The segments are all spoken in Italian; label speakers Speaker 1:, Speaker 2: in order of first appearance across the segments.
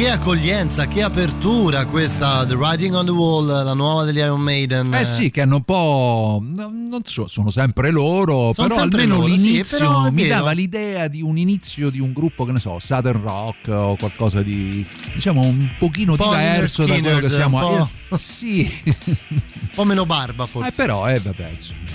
Speaker 1: Che accoglienza, che apertura questa, The Writing on the Wall, la nuova degli Iron Maiden.
Speaker 2: Eh sì, che hanno un po'. Non so, sono sempre loro,
Speaker 1: Sono
Speaker 2: però
Speaker 1: sempre
Speaker 2: almeno
Speaker 1: loro, sì,
Speaker 2: l'inizio
Speaker 1: però è
Speaker 2: mi dava l'idea di un inizio di un gruppo, che ne so, Southern Rock o qualcosa di. diciamo un pochino
Speaker 1: po'
Speaker 2: diverso da quello che siamo.
Speaker 1: Un
Speaker 2: Eh, sì,
Speaker 1: Un po' meno barba
Speaker 2: eh,
Speaker 1: forse.
Speaker 2: però, eh, vabbè. insomma.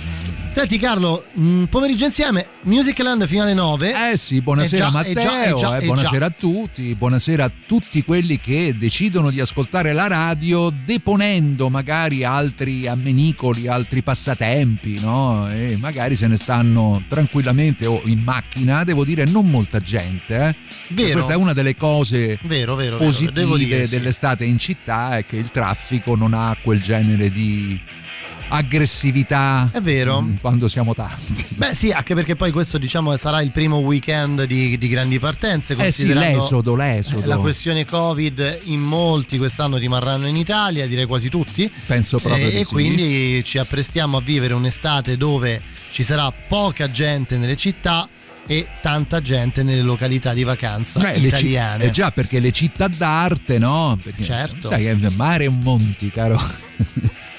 Speaker 1: Senti Carlo, mh, pomeriggio insieme, Musicland finale 9.
Speaker 2: Eh sì, buonasera
Speaker 1: Eh già,
Speaker 2: Matteo,
Speaker 1: eh già, eh già,
Speaker 2: eh,
Speaker 1: eh
Speaker 2: buonasera a tutti, buonasera a tutti quelli che decidono di ascoltare la radio deponendo magari altri ammenicoli, altri passatempi, no? E magari se ne stanno tranquillamente o in macchina, devo dire non molta gente, eh?
Speaker 1: Vero.
Speaker 2: Questa è una delle cose
Speaker 1: Vero, vero,
Speaker 2: positive dell'estate in città è che il traffico non ha quel genere di aggressività
Speaker 1: È vero.
Speaker 2: mm, quando siamo tanti.
Speaker 1: Beh sì, anche perché poi questo diciamo sarà il primo weekend di, di grandi partenze.
Speaker 2: Eh sì,
Speaker 1: considerando
Speaker 2: l'esodo, l'esodo.
Speaker 1: La questione Covid in molti quest'anno rimarranno in Italia, direi quasi tutti.
Speaker 2: Penso proprio
Speaker 1: Eh, e
Speaker 2: sì.
Speaker 1: quindi ci apprestiamo a vivere un'estate dove ci sarà poca gente nelle città e tanta gente nelle località di vacanza
Speaker 2: Beh, ci-
Speaker 1: italiane.
Speaker 2: eh già, perché le città d'arte, no? Perché,
Speaker 1: Certo.
Speaker 2: Sai che mare e monti, caro.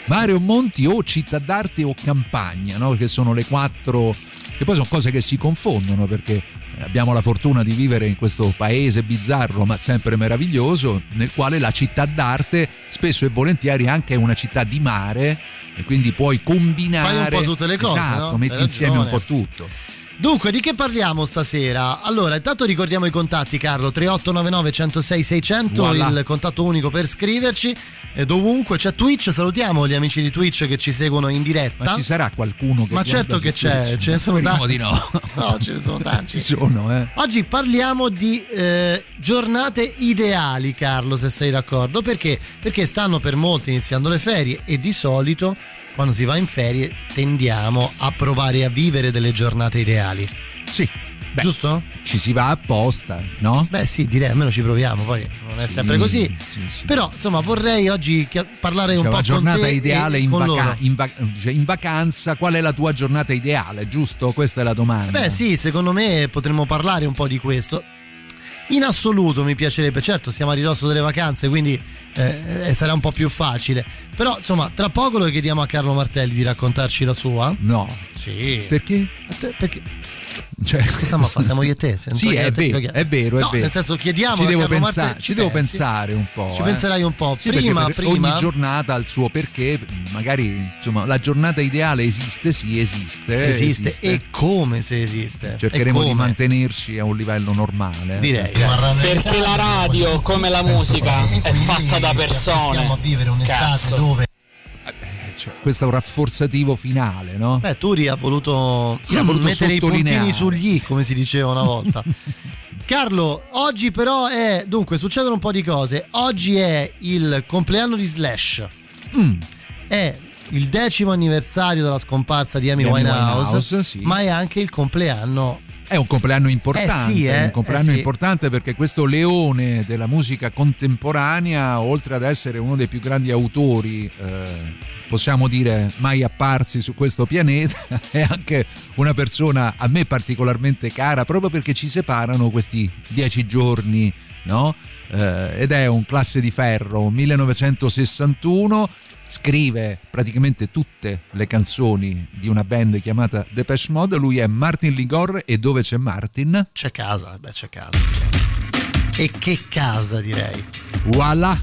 Speaker 2: Mare o monti o città d'arte o campagna, no? Che sono le quattro... che poi sono cose che si confondono perché abbiamo la fortuna di vivere in questo paese bizzarro ma sempre meraviglioso nel quale la città d'arte spesso e volentieri anche è una città di mare e quindi puoi combinare
Speaker 1: Fai un po' tutte le cose,
Speaker 2: esatto,
Speaker 1: no?
Speaker 2: metti
Speaker 1: Hai
Speaker 2: insieme un po' tutto
Speaker 1: Dunque, di che parliamo stasera? Allora, intanto ricordiamo i contatti, Carlo: 3899 106 600,
Speaker 2: Voilà.
Speaker 1: il contatto unico per scriverci. E dovunque c'è Twitch, salutiamo gli amici di Twitch che ci seguono in diretta.
Speaker 2: ma ci sarà qualcuno che
Speaker 1: Ma certo che c'è,
Speaker 2: Twitch?
Speaker 1: ce ne sono
Speaker 2: Speriamo
Speaker 1: tanti.
Speaker 2: di no
Speaker 1: No, ce ne sono tanti.
Speaker 2: ci sono eh
Speaker 1: Oggi parliamo di eh, giornate ideali, Carlo, se sei d'accordo. Perché? Perché stanno per molti iniziando le ferie e di solito quando si va in ferie tendiamo a provare a vivere delle giornate ideali.
Speaker 2: Sì, beh,
Speaker 1: Giusto?
Speaker 2: ci si va apposta, no?
Speaker 1: Beh sì, direi almeno ci proviamo, poi non è sempre
Speaker 2: Sì,
Speaker 1: così.
Speaker 2: sì, sì.
Speaker 1: Però insomma vorrei oggi parlare
Speaker 2: Cioè,
Speaker 1: un po'
Speaker 2: la giornata
Speaker 1: con te
Speaker 2: ideale
Speaker 1: e
Speaker 2: in,
Speaker 1: con
Speaker 2: vaca- in va- cioè, in vacanza, qual è la tua giornata ideale, giusto? Questa è la domanda.
Speaker 1: Beh sì, secondo me potremmo parlare un po' di questo. In assoluto mi piacerebbe, certo siamo a ridosso delle vacanze, quindi eh, sarà un po' più facile. Però insomma, tra poco lo chiediamo a Carlo Martelli di raccontarci la sua.
Speaker 2: No,
Speaker 1: Sì.
Speaker 2: perché?
Speaker 1: Perché?
Speaker 2: Cioè,
Speaker 1: Che stiamo a fare? Siamo io e te?
Speaker 2: Sì, è
Speaker 1: tecnica,
Speaker 2: vero, è vero, è
Speaker 1: no,
Speaker 2: vero.
Speaker 1: nel senso chiediamo
Speaker 2: ci devo,
Speaker 1: Carlo
Speaker 2: pensa-
Speaker 1: Martelli.
Speaker 2: ci devo
Speaker 1: pensi.
Speaker 2: pensare un po'.
Speaker 1: Ci
Speaker 2: eh.
Speaker 1: penserai un po'.
Speaker 2: Sì,
Speaker 1: prima,
Speaker 2: per
Speaker 1: prima.
Speaker 2: ogni giornata ha il suo perché, magari insomma la giornata ideale esiste, sì, esiste.
Speaker 1: esiste, e come se esiste.
Speaker 2: cercheremo di mantenerci a un livello normale.
Speaker 1: Direi.
Speaker 3: Perché la radio, come la musica, è fatta da persone.
Speaker 1: a vivere un'estate
Speaker 3: Cazzo.
Speaker 2: Cioè, questo è un rafforzativo finale, no?
Speaker 1: Beh, Turi ha voluto,
Speaker 2: Sì, ha voluto
Speaker 1: mettere i puntini sugli, i, come si diceva una volta. Carlo, oggi però è. Dunque, succedono un po' di cose. Oggi è il compleanno di Slash.
Speaker 2: Mm.
Speaker 1: È il decimo anniversario della scomparsa di Amy
Speaker 2: Amy
Speaker 1: Winehouse,
Speaker 2: Winehouse, sì.
Speaker 1: ma è anche il compleanno.
Speaker 2: È un compleanno importante,
Speaker 1: Eh sì, eh,
Speaker 2: un compleanno
Speaker 1: eh sì.
Speaker 2: importante perché questo leone della musica contemporanea, oltre ad essere uno dei più grandi autori, eh, possiamo dire mai apparsi su questo pianeta, è anche una persona a me particolarmente cara proprio perché ci separano questi dieci giorni, no? Eh, ed è un classe di ferro 1961 scrive praticamente tutte le canzoni di una band chiamata Depeche Mode lui è Martin Ligor e dove c'è Martin
Speaker 1: C'è casa, beh, c'è casa. sì. E che casa, direi.
Speaker 2: voilà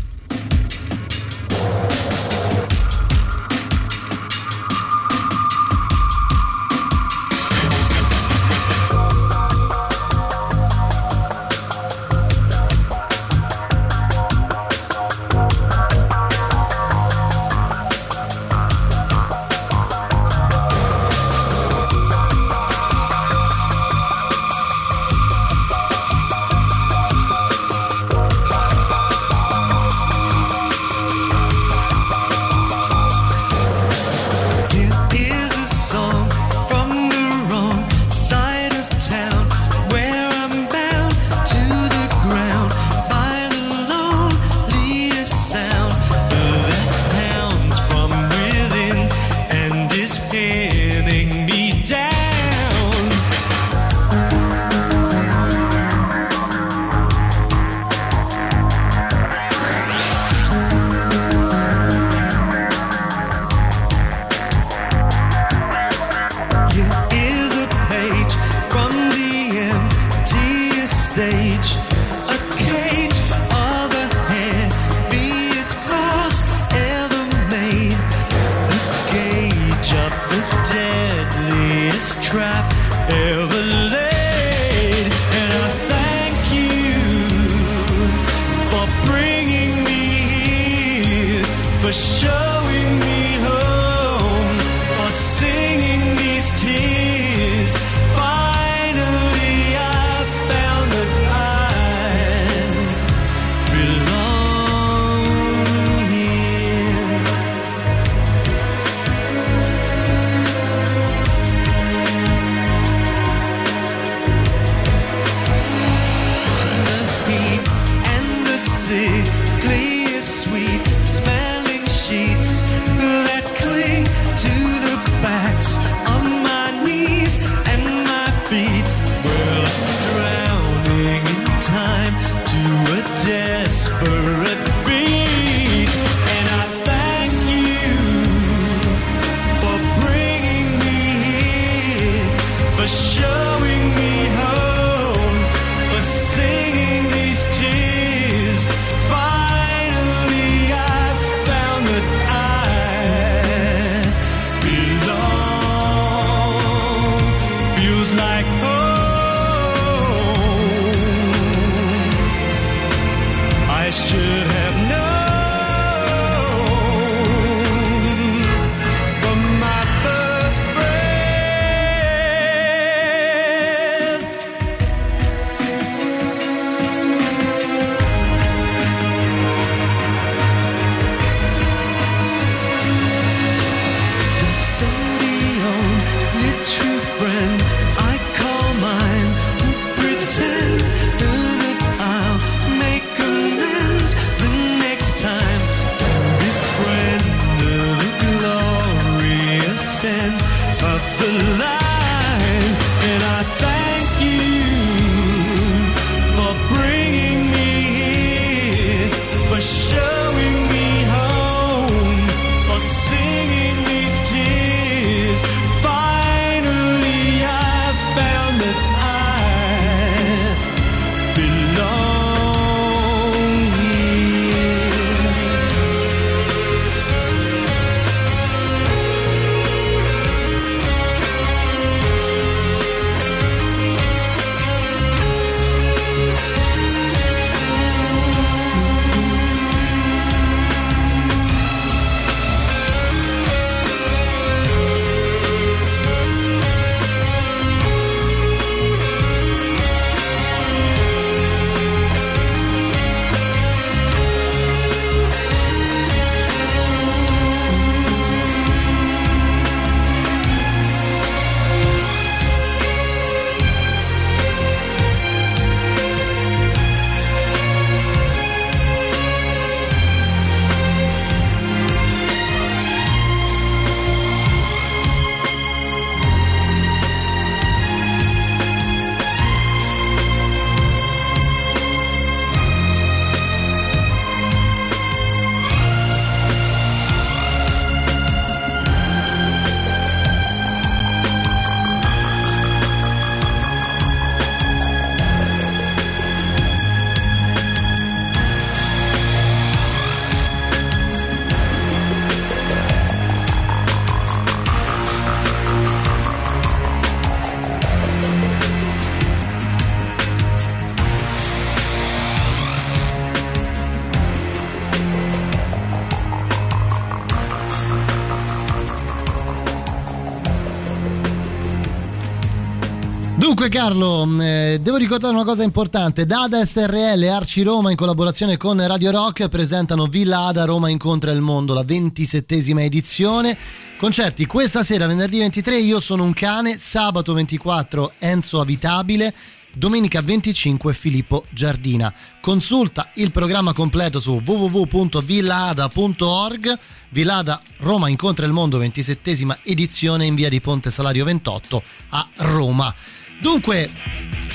Speaker 1: Dunque Carlo, eh, devo ricordare una cosa importante, Dada SRL e Arci Roma in collaborazione con Radio Rock presentano Villa Ada Roma incontra il mondo, la ventisettesima edizione. Concerti questa sera, venerdì 23, Io sono un cane, sabato 24 Enzo Abitabile, domenica 25 Filippo Giardina. Consulta il programma completo su www.villaada.org. Villada Roma incontra il mondo, ventisettesima edizione in via di Ponte Salario 28 a Roma. Dunque,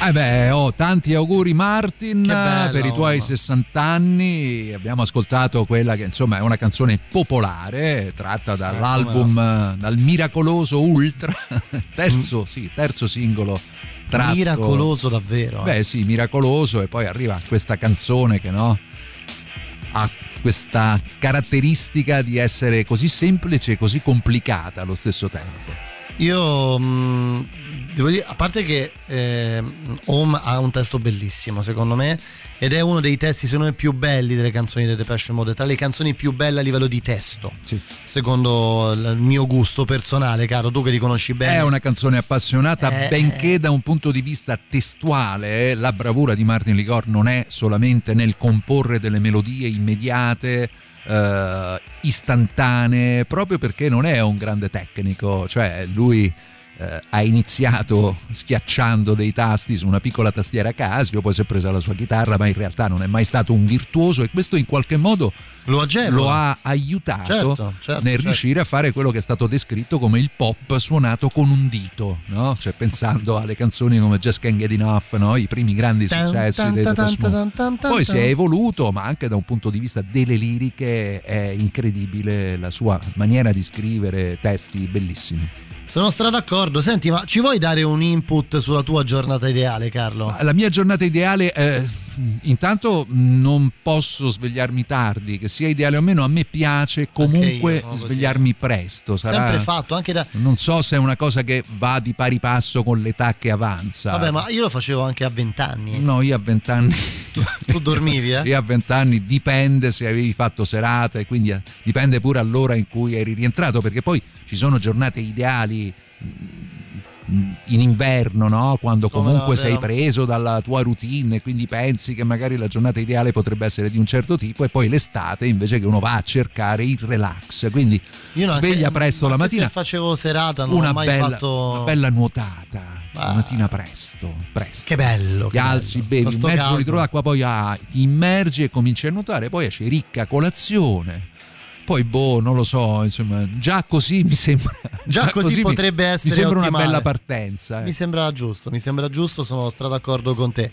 Speaker 2: Eh beh, oh, tanti auguri Martin per i tuoi
Speaker 1: oh.
Speaker 2: 60 anni. Abbiamo ascoltato quella che insomma è una canzone popolare tratta dall'album, eh, dal miracoloso Ultra, terzo, sì, terzo singolo tratto.
Speaker 1: miracoloso davvero. eh.
Speaker 2: Beh sì, miracoloso e poi arriva questa canzone che no ha questa caratteristica di essere così semplice e così complicata allo stesso tempo.
Speaker 1: Io mh, devo dire, a parte che eh, Home ha un testo bellissimo, secondo me, ed è uno dei testi, secondo me, più belli delle canzoni di Depeche Mode, tra le canzoni più belle a livello di testo,
Speaker 2: Sì.
Speaker 1: secondo il mio gusto personale, caro, tu che li conosci bene.
Speaker 2: È una canzone appassionata,
Speaker 1: Eh,
Speaker 2: benché da un punto di vista testuale, eh, la bravura di Martin Ligor non è solamente nel comporre delle melodie immediate, eh, istantanee, proprio perché non è un grande tecnico, cioè lui eh, ha iniziato schiacciando dei tasti su una piccola tastiera Casio, poi si è presa la sua chitarra, ma in realtà non è mai stato un virtuoso e questo in qualche modo
Speaker 1: Lo
Speaker 2: lo ha aiutato
Speaker 1: Certo, certo,
Speaker 2: nel
Speaker 1: certo.
Speaker 2: riuscire a fare quello che è stato descritto come il pop suonato con un dito, no? Cioè pensando alle canzoni come Just Can't Get Enough, no? I primi grandi successi
Speaker 1: tan, tan, tan, tan,
Speaker 2: Poi si è evoluto, ma anche da un punto di vista delle liriche è incredibile la sua maniera di scrivere testi bellissimi.
Speaker 1: Sono stra d'accordo. Senti, ma ci vuoi dare un input sulla tua giornata ideale, Carlo?
Speaker 2: La mia giornata ideale, eh, intanto non posso svegliarmi tardi, che sia ideale o meno, a me piace comunque svegliarmi presto. Sarà,
Speaker 1: Sempre fatto, anche da.
Speaker 2: Non so se è una cosa che va di pari passo con l'età che avanza.
Speaker 1: Vabbè, ma io lo facevo anche a vent'anni.
Speaker 2: No, io a vent'anni.
Speaker 1: Tu dormivi, eh?
Speaker 2: Io a vent'anni dipende se avevi fatto serata e quindi eh, dipende pure all'ora in cui eri rientrato, perché poi ci sono giornate ideali mm, in inverno, no? quando comunque
Speaker 1: no,
Speaker 2: sei preso dalla tua routine e quindi pensi che magari la giornata ideale potrebbe essere di un certo tipo e poi l'estate invece che uno va a cercare il relax, quindi
Speaker 1: no,
Speaker 2: sveglia
Speaker 1: anche-
Speaker 2: presto la mattina,
Speaker 1: Se facevo serata, non
Speaker 2: una
Speaker 1: ho mai
Speaker 2: bella,
Speaker 1: fatto.
Speaker 2: una bella nuotata, la mattina presto, presto.
Speaker 1: Che bello.
Speaker 2: Ti
Speaker 1: che
Speaker 2: alzi,
Speaker 1: bello.
Speaker 2: bevi un mezzo litro d'acqua, poi ah, ti immergi e cominci a nuotare, poi esci ricca colazione. Poi, boh, non lo so, insomma, già così mi sembra.
Speaker 1: Già così
Speaker 2: mi-
Speaker 1: potrebbe essere
Speaker 2: Mi sembra
Speaker 1: ottimale.
Speaker 2: una bella partenza. eh.
Speaker 1: Mi sembra giusto, mi sembra giusto, sono stra d'accordo con te.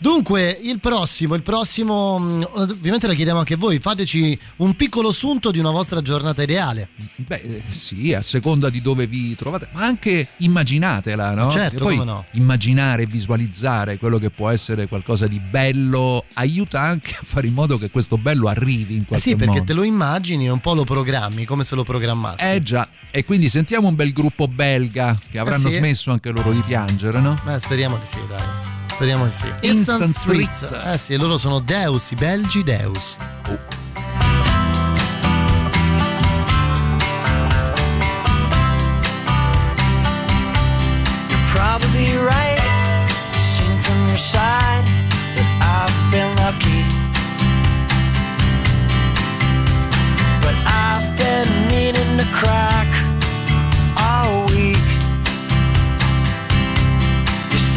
Speaker 1: Dunque, il prossimo, il prossimo, ovviamente la chiediamo anche a voi, fateci un piccolo sunto di una vostra giornata ideale.
Speaker 2: Beh, eh, sì, a seconda di dove vi trovate, ma anche immaginatela, no?
Speaker 1: Certo,
Speaker 2: e poi
Speaker 1: come no.
Speaker 2: immaginare, visualizzare quello che può essere qualcosa di bello aiuta anche a fare in modo che questo bello arrivi in
Speaker 1: Eh
Speaker 2: qualche
Speaker 1: sì, perché
Speaker 2: modo.
Speaker 1: te lo immagini e un po' lo programmi, come se lo programmassi.
Speaker 2: Eh già, e quindi sentiamo un bel gruppo belga che avranno
Speaker 1: Eh sì.
Speaker 2: smesso anche loro di piangere, no?
Speaker 1: Beh, speriamo di sì, dai. Speriamo di sì.
Speaker 2: Instant Street.
Speaker 1: Eh sì, loro sono Deus, i belgi Deus.
Speaker 4: You're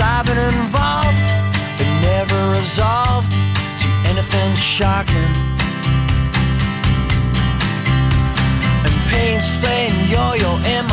Speaker 4: I've been involved, but never resolved to anything shocking. And pain's playing yo-yo in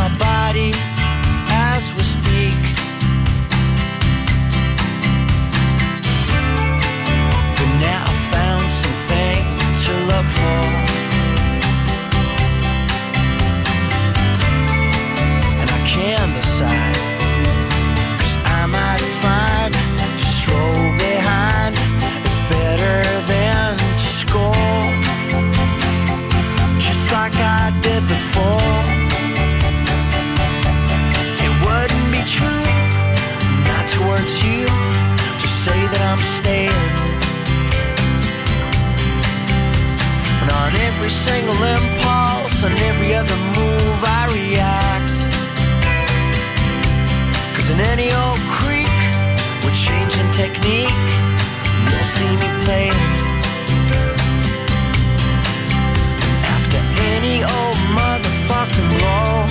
Speaker 4: single impulse, on every other move, I react. Cause in any old creek, with changing technique, you'll see me playing. After any old motherfucking roll,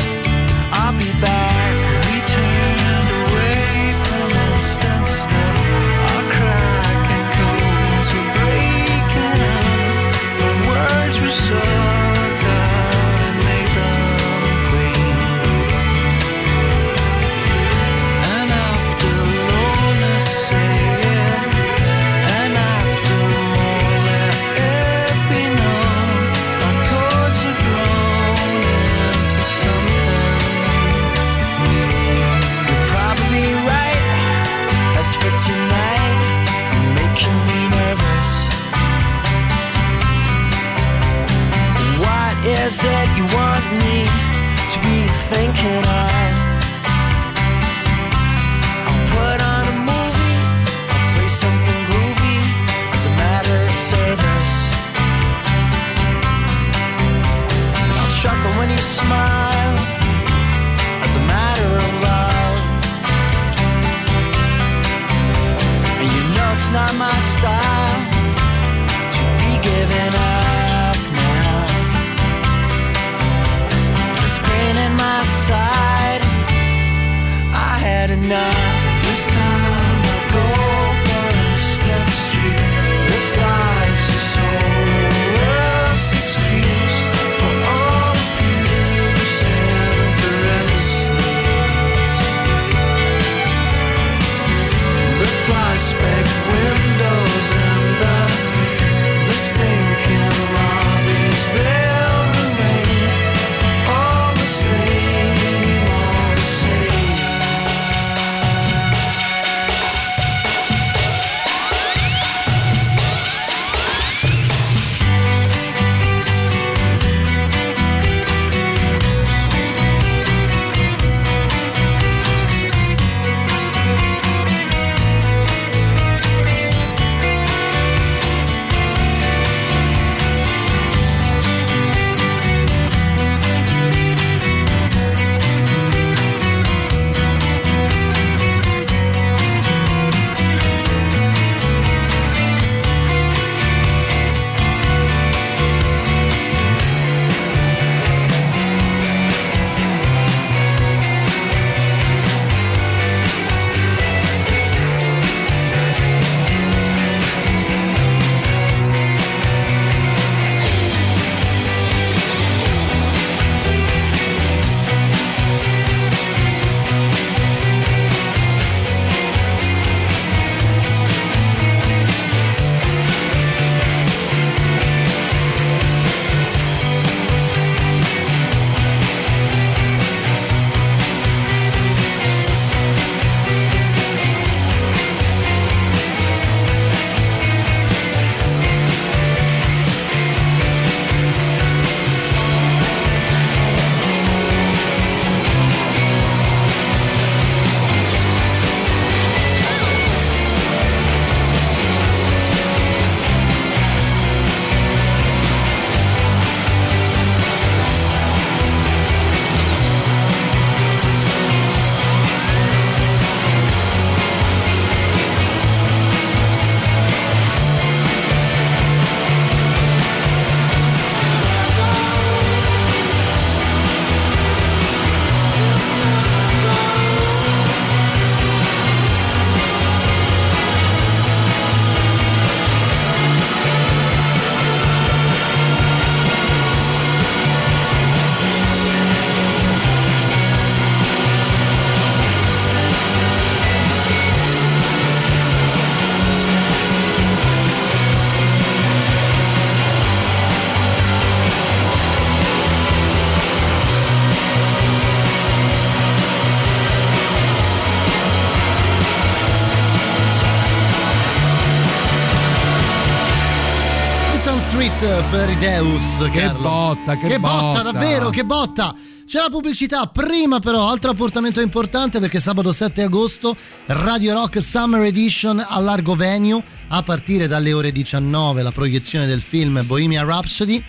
Speaker 1: Per i Deus.
Speaker 2: Che
Speaker 1: Carlo.
Speaker 2: botta, che,
Speaker 1: Che botta,
Speaker 2: botta,
Speaker 1: davvero, che botta! C'è la pubblicità, prima però altro appuntamento importante perché sabato 7 agosto Radio Rock Summer Edition a Largo Venue a partire dalle ore 19 la proiezione del film Bohemian Rhapsody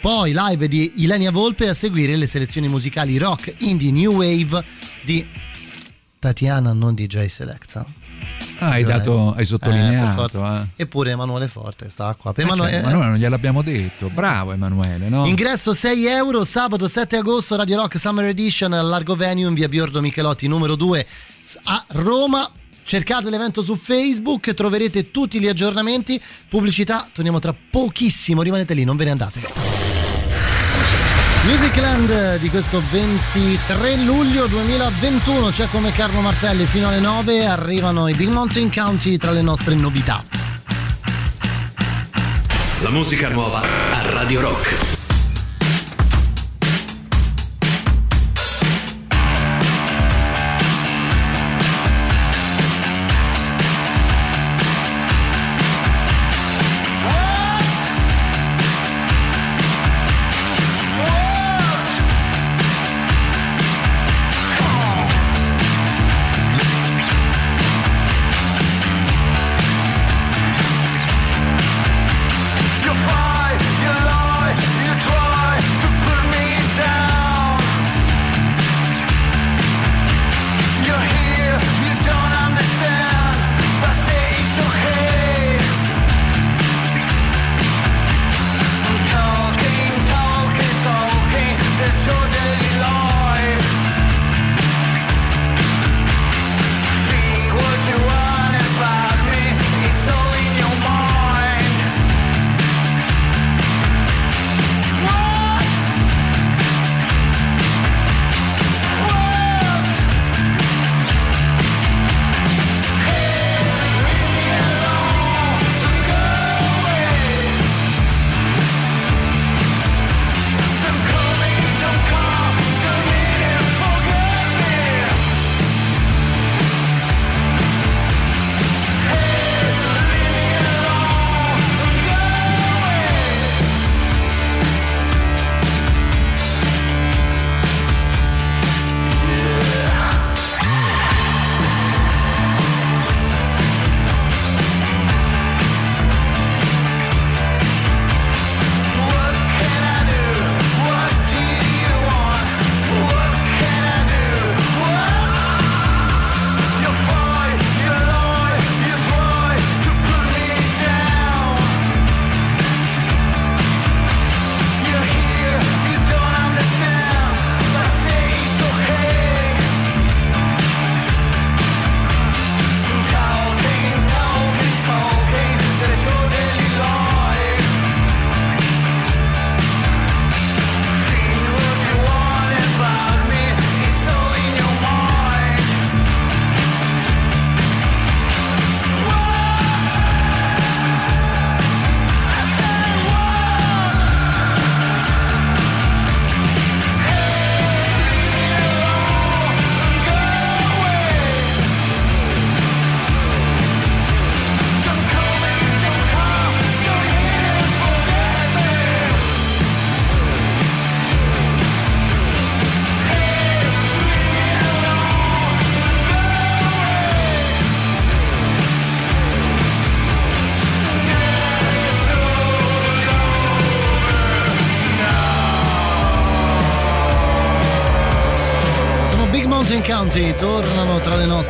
Speaker 1: poi live di Ilenia Volpe a seguire le selezioni musicali rock, indie, new wave di Tatiana non DJ Selecta.
Speaker 2: Ah, hai, dato, hai sottolineato.
Speaker 1: Eh,
Speaker 2: eh.
Speaker 1: Eppure Emanuele Forte stava qua.
Speaker 2: Eh,
Speaker 1: Emanuele,
Speaker 2: cioè, Emanuele non gliel'abbiamo detto. Bravo Emanuele, no?
Speaker 1: Ingresso 6 euro, sabato 7 agosto, Radio Rock Summer Edition al Largo Venue in via Biordo Michelotti numero 2 a Roma. Cercate l'evento su Facebook, troverete tutti gli aggiornamenti. Pubblicità, torniamo tra pochissimo, rimanete lì, non ve ne andate. Musicland di questo 23 luglio 2021 c'è come Carlo Martelli fino alle 9 arrivano i Big Mountain County tra le nostre novità.
Speaker 4: La musica nuova a Radio Rock.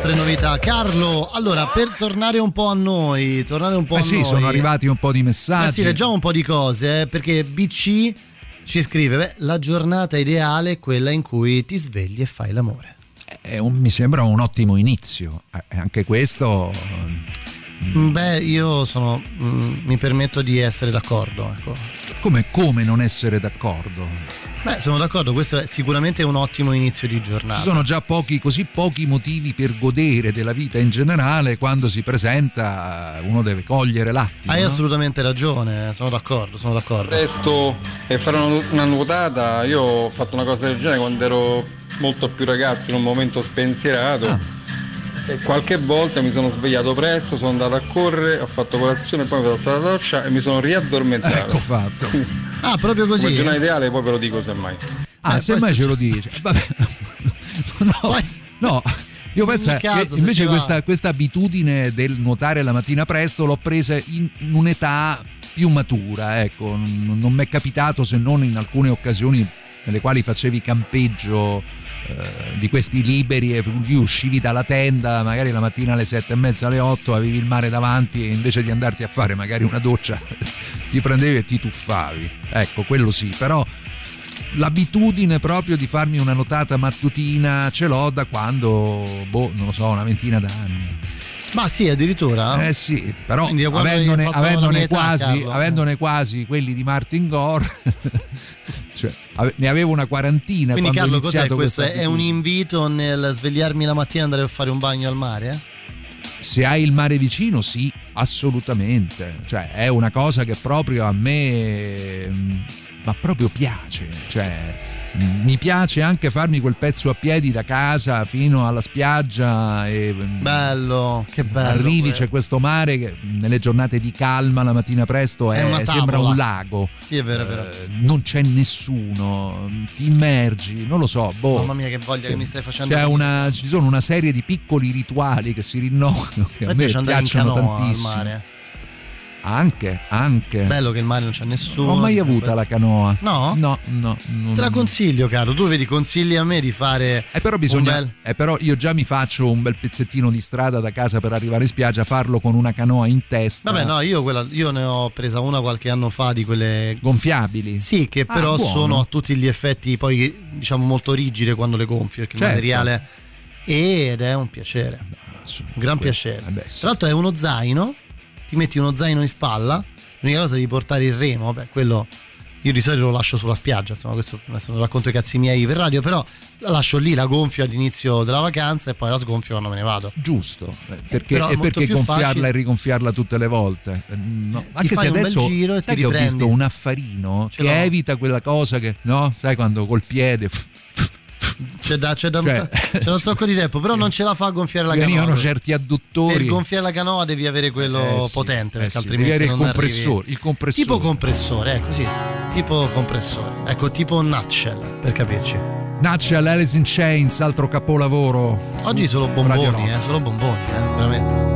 Speaker 1: Nostre novità. Carlo, allora per tornare un po' a noi, tornare un po'
Speaker 2: Eh
Speaker 1: a
Speaker 2: sì,
Speaker 1: noi.
Speaker 2: sono arrivati un po' di messaggi.
Speaker 1: Eh sì, leggiamo un po' di cose, eh, perché BC ci scrive, beh, la giornata ideale è quella in cui ti svegli e fai l'amore.
Speaker 2: È un- mi sembra un ottimo inizio. Eh, anche questo.
Speaker 1: Mm, Beh, io sono, mm, mi permetto di essere d'accordo, ecco.
Speaker 2: Come, come non essere d'accordo?
Speaker 1: Beh, sono d'accordo, questo è sicuramente un ottimo inizio di giornata.
Speaker 2: Ci sono già pochi, così pochi motivi per godere della vita in generale. Quando si presenta, uno deve cogliere l'attimo.
Speaker 1: Hai
Speaker 2: no?
Speaker 1: assolutamente ragione, sono d'accordo, sono d'accordo.
Speaker 5: Presto e fare una, una nuotata. Io ho fatto una cosa del genere quando ero molto più ragazzo, in un momento spensierato.
Speaker 2: Ah.
Speaker 5: E qualche volta mi sono svegliato presto, sono andato a correre, ho fatto colazione, poi mi ho fatto la doccia e mi sono riaddormentato.
Speaker 2: Ecco fatto.
Speaker 1: Ah, proprio
Speaker 5: Come
Speaker 1: così.
Speaker 5: giornata ideale, poi ve lo dico semmai.
Speaker 2: Ah,
Speaker 1: Eh,
Speaker 2: se
Speaker 1: poi
Speaker 2: mai
Speaker 1: se-
Speaker 2: ce lo dici. Vabbè. No, no. Io penso che invece questa, questa abitudine del nuotare la mattina presto l'ho presa in, un'età più matura, ecco, non, mi è capitato se non in alcune occasioni nelle quali facevi campeggio di questi liberi e uscivi dalla tenda magari la mattina alle sette e mezza alle otto avevi il mare davanti e invece di andarti a fare magari una doccia ti prendevi e ti tuffavi. Ecco quello sì però l'abitudine proprio di farmi una notata mattutina ce l'ho da quando boh non lo so una ventina d'anni
Speaker 1: Ma sì, addirittura.
Speaker 2: eh sì però avendone, avendone
Speaker 1: età,
Speaker 2: quasi, avendone quasi quelli di Martin Gore cioè, ave- ne avevo una quarantina
Speaker 1: Quindi
Speaker 2: quando ho
Speaker 1: Carlo, cos'è questo? È un invito nel svegliarmi la mattina e andare a fare un bagno al mare? eh?
Speaker 2: Se hai il mare vicino, sì, assolutamente. Cioè, è una cosa che proprio a me. mm, Ma proprio piace. Cioè, mi piace anche farmi quel pezzo a piedi da casa fino alla spiaggia e. mm,
Speaker 1: Bello, che bello.
Speaker 2: Arrivi, c'è questo mare che nelle giornate di calma la mattina presto
Speaker 1: È
Speaker 2: è- sembra un lago.
Speaker 1: Sì, è vero, è vero.
Speaker 2: Eh, non c'è nessuno, ti immergi, non lo so. Boh.
Speaker 1: Mamma mia, che voglia che mi stai facendo.
Speaker 2: Una, ci sono una serie di piccoli rituali che si rinnovano che
Speaker 1: A me piace andare in canoa al
Speaker 2: tantissimo.
Speaker 1: mare.
Speaker 2: Anche, anche.
Speaker 1: Bello che il mare non c'è nessuno.
Speaker 2: Non ho mai avuta la canoa.
Speaker 1: No?
Speaker 2: No, no. non-
Speaker 1: Te la consiglio, caro. Tu vedi, consigli a me di fare.
Speaker 2: Eh, però bisogna.
Speaker 1: bel-
Speaker 2: eh, però io già mi faccio un bel pezzettino di strada da casa per arrivare in spiaggia, farlo con una canoa in testa.
Speaker 1: Vabbè, no, io, quella, io ne ho presa una qualche anno fa di quelle.
Speaker 2: Gonfiabili.
Speaker 1: Sì, che
Speaker 2: Ah,
Speaker 1: però
Speaker 2: buono.
Speaker 1: sono a tutti gli effetti poi diciamo molto rigide quando le gonfi perché il
Speaker 2: Certo.
Speaker 1: materiale ed è un piacere, un gran piacere.
Speaker 2: Eh.
Speaker 1: Tra l'altro è uno zaino, ti metti uno zaino in spalla, l'unica cosa è di portare il remo, beh, quello io di solito lo lascio sulla spiaggia, insomma, questo adesso non racconto i cazzi miei per radio, però la lascio lì, la gonfio all'inizio della vacanza e poi la sgonfio quando me ne vado.
Speaker 2: Giusto, eh, perché,
Speaker 1: è
Speaker 2: e perché gonfiarla
Speaker 1: facile.
Speaker 2: e rigonfiarla tutte le volte. Eh, no, Anche se
Speaker 1: un
Speaker 2: adesso
Speaker 1: giro e
Speaker 2: sai
Speaker 1: ti
Speaker 2: ho visto un affarino
Speaker 1: Ce
Speaker 2: che
Speaker 1: l'ho.
Speaker 2: evita quella cosa che, no? Sai quando col piede f-
Speaker 1: C'è da, c'è da un,
Speaker 2: Cioè,
Speaker 1: sa- c'è un sacco di tempo, però non ce la fa a gonfiare la
Speaker 2: venivano
Speaker 1: canoa.
Speaker 2: certi
Speaker 1: Per
Speaker 2: adduttori.
Speaker 1: gonfiare la canoa devi avere quello
Speaker 2: Eh
Speaker 1: potente,
Speaker 2: eh
Speaker 1: perché
Speaker 2: sì,
Speaker 1: altrimenti
Speaker 2: devi avere il compressore, il compressore.
Speaker 1: Tipo compressore, ecco sì. Tipo compressore. Ecco, tipo nutshell, per capirci.
Speaker 2: Nutshell, Alice in Chains, altro capolavoro.
Speaker 1: Oggi solo
Speaker 2: Radio
Speaker 1: bomboni, eh, solo bomboni, eh, veramente.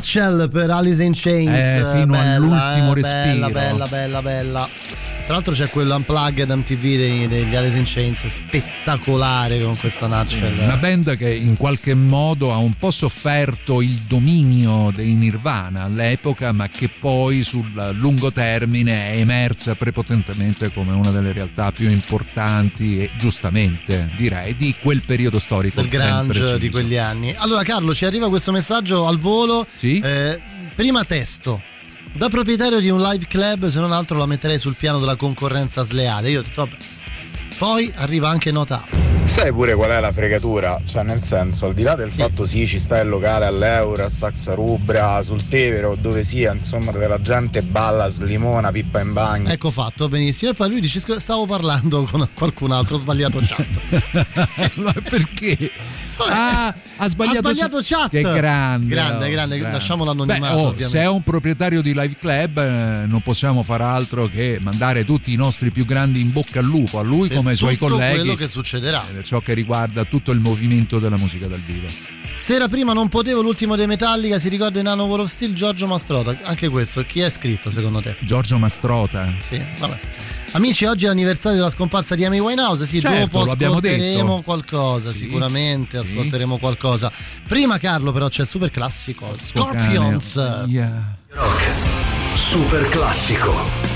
Speaker 1: Nutshell per Alice in Chains.
Speaker 2: Eh, fino
Speaker 1: bella,
Speaker 2: all'ultimo
Speaker 1: eh,
Speaker 2: respiro.
Speaker 1: Bella, bella, bella, bella. Tra l'altro c'è quello Unplugged MTV degli, degli Alice in Chains, spettacolare con questa Nutshell.
Speaker 2: Una band che in qualche modo ha un po' sofferto il dominio dei Nirvana all'epoca, ma che poi sul lungo termine è emersa prepotentemente come una delle realtà più importanti e giustamente direi di quel periodo storico.
Speaker 1: del grunge di quegli anni. Allora, Carlo, ci arriva questo messaggio al volo.
Speaker 2: Sì?
Speaker 1: Eh, prima testo. Da proprietario di un live club, se non altro la metterei sul piano della concorrenza sleale. Io ho detto, vabbè. Poi arriva anche nota.
Speaker 6: Sai pure qual è la fregatura? Cioè, nel senso, al di là del
Speaker 1: Sì.
Speaker 6: fatto sì, ci sta il locale all'Euro, a Saxa Rubra, sul Tevero, dove sia, insomma, dove la gente balla, slimona, pippa in bagno.
Speaker 1: Ecco fatto, benissimo. E poi lui dice: "Scusa, Stavo parlando con qualcun altro, ho sbagliato chat.
Speaker 2: ma perché? Ah, ha sbagliato,
Speaker 1: Ha sbagliato chat.
Speaker 2: Che grande.
Speaker 1: Grande,
Speaker 2: oh,
Speaker 1: grande, lasciamolo anonimato,
Speaker 2: Beh, oh, se è un proprietario di Live Club, eh, non possiamo far altro che mandare tutti i nostri più grandi in bocca al lupo, a lui
Speaker 1: Per
Speaker 2: come ai suoi colleghi.
Speaker 1: quello che succederà.
Speaker 2: per ciò che riguarda tutto il movimento della musica dal vivo.
Speaker 1: Sera prima non potevo, l'ultimo dei Metallica si ricorda in Nano War of Steel, Giorgio Mastrota. Anche questo, chi è scritto secondo te?
Speaker 2: Giorgio Mastrota.
Speaker 1: Sì, vabbè. Amici, oggi è l'anniversario della scomparsa di Amy Winehouse. Sì,
Speaker 2: Certo,
Speaker 1: dopo ascolteremo qualcosa,
Speaker 2: Sì,
Speaker 1: sicuramente
Speaker 2: sì.
Speaker 1: ascolteremo qualcosa. Prima, Carlo, però c'è il super classico Scorpions.
Speaker 2: Yeah.
Speaker 7: Super classico.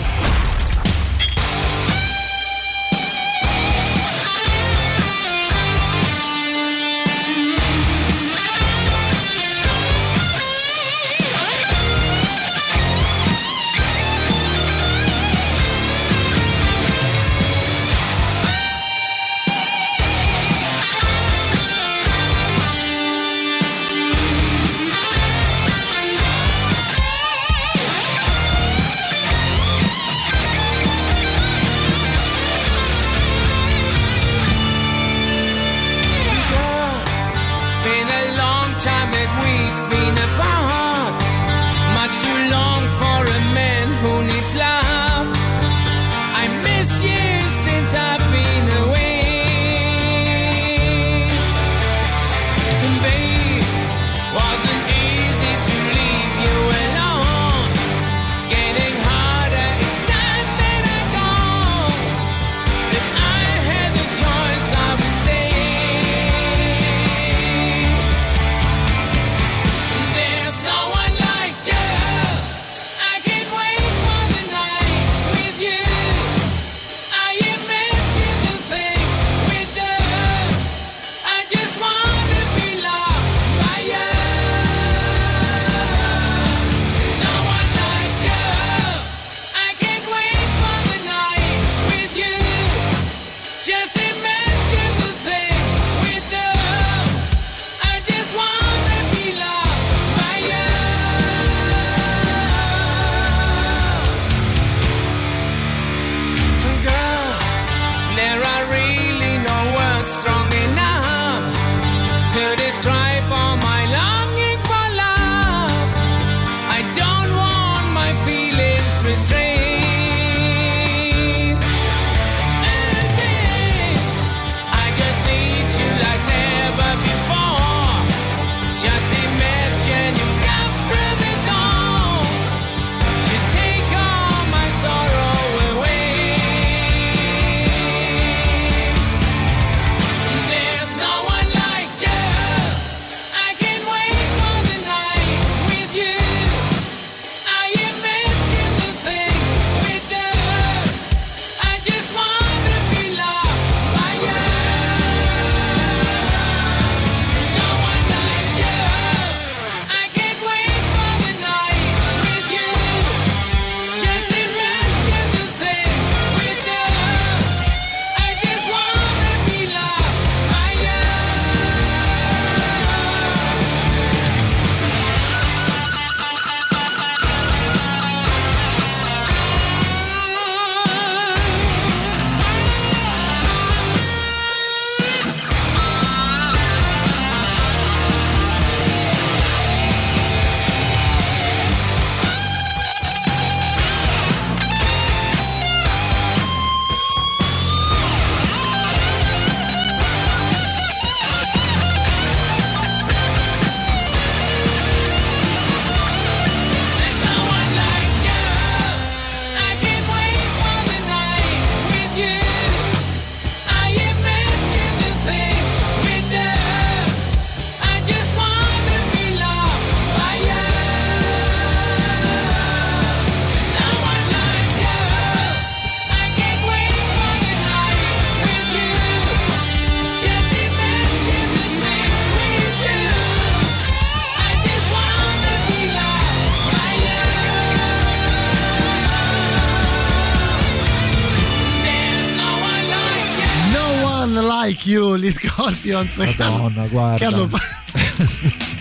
Speaker 1: Scorpions.
Speaker 2: Madonna, guarda.
Speaker 1: Che hanno...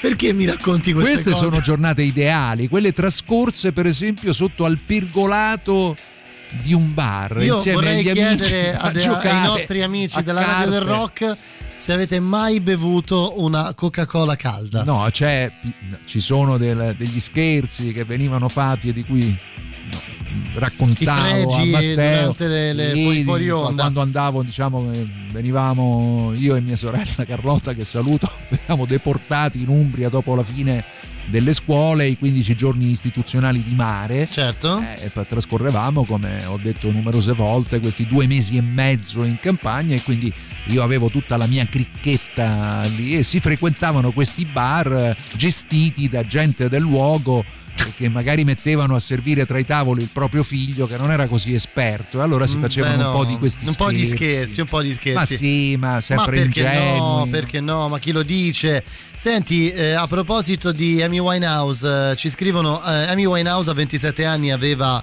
Speaker 1: Perché mi racconti queste,
Speaker 2: queste
Speaker 1: cose?
Speaker 2: sono giornate ideali, quelle trascorse per esempio sotto al pergolato di un bar
Speaker 1: Io
Speaker 2: insieme
Speaker 1: vorrei
Speaker 2: agli
Speaker 1: chiedere
Speaker 2: amici a giocare
Speaker 1: ai nostri amici della Radio del
Speaker 2: carte.
Speaker 1: Rock se avete mai bevuto una Coca-Cola calda.
Speaker 2: No, c'è, ci sono del- degli scherzi che venivano fatti e di cui raccontavo a Matteo
Speaker 1: le- le
Speaker 2: Sì,
Speaker 1: fuori- onda.
Speaker 2: quando andavo diciamo eh, venivamo io e mia sorella Carlotta che saluto venivamo deportati in Umbria dopo la fine delle scuole i 15 giorni istituzionali di mare.
Speaker 1: Certo.
Speaker 2: Eh, trascorrevamo come ho detto numerose volte questi due mesi e mezzo in campagna e quindi io avevo tutta la mia cricchetta lì e si frequentavano questi bar eh, gestiti da gente del luogo che magari mettevano a servire tra i tavoli il proprio figlio che non era così esperto e allora si
Speaker 1: Mm,
Speaker 2: facevano
Speaker 1: beh,
Speaker 2: un po'
Speaker 1: no.
Speaker 2: di questi
Speaker 1: un po' di
Speaker 2: scherzi.
Speaker 1: scherzi, un po' di scherzi.
Speaker 2: ma sì ma sempre
Speaker 1: ma perché
Speaker 2: ingenui
Speaker 1: no, perché no, ma chi lo dice? Senti, eh, a proposito di Amy Winehouse, eh, ci scrivono, eh, Amy Winehouse a 27 anni aveva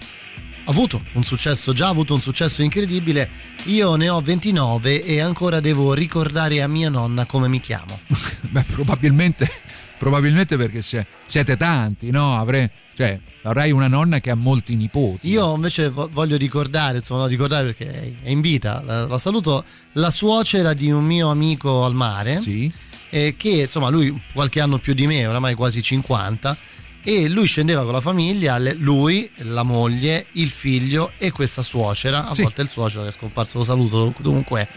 Speaker 1: avuto un successo, già avuto un successo incredibile, io ne ho 29 e ancora devo ricordare a mia nonna come mi chiamo.
Speaker 2: Beh, probabilmente, probabilmente perché siete tanti, no? Avrei, cioè, avrai una nonna che ha molti nipoti.
Speaker 1: Io invece vo- voglio ricordare, insomma, no, ricordare perché è- in vita, la, la saluto, la suocera di un mio amico al mare, eh, che insomma lui qualche anno più di me, oramai quasi 50, e lui scendeva con la famiglia, lui, la moglie, il figlio e questa suocera, a
Speaker 2: Sì.
Speaker 1: volte il suocero che è scomparso, lo saluto dunque.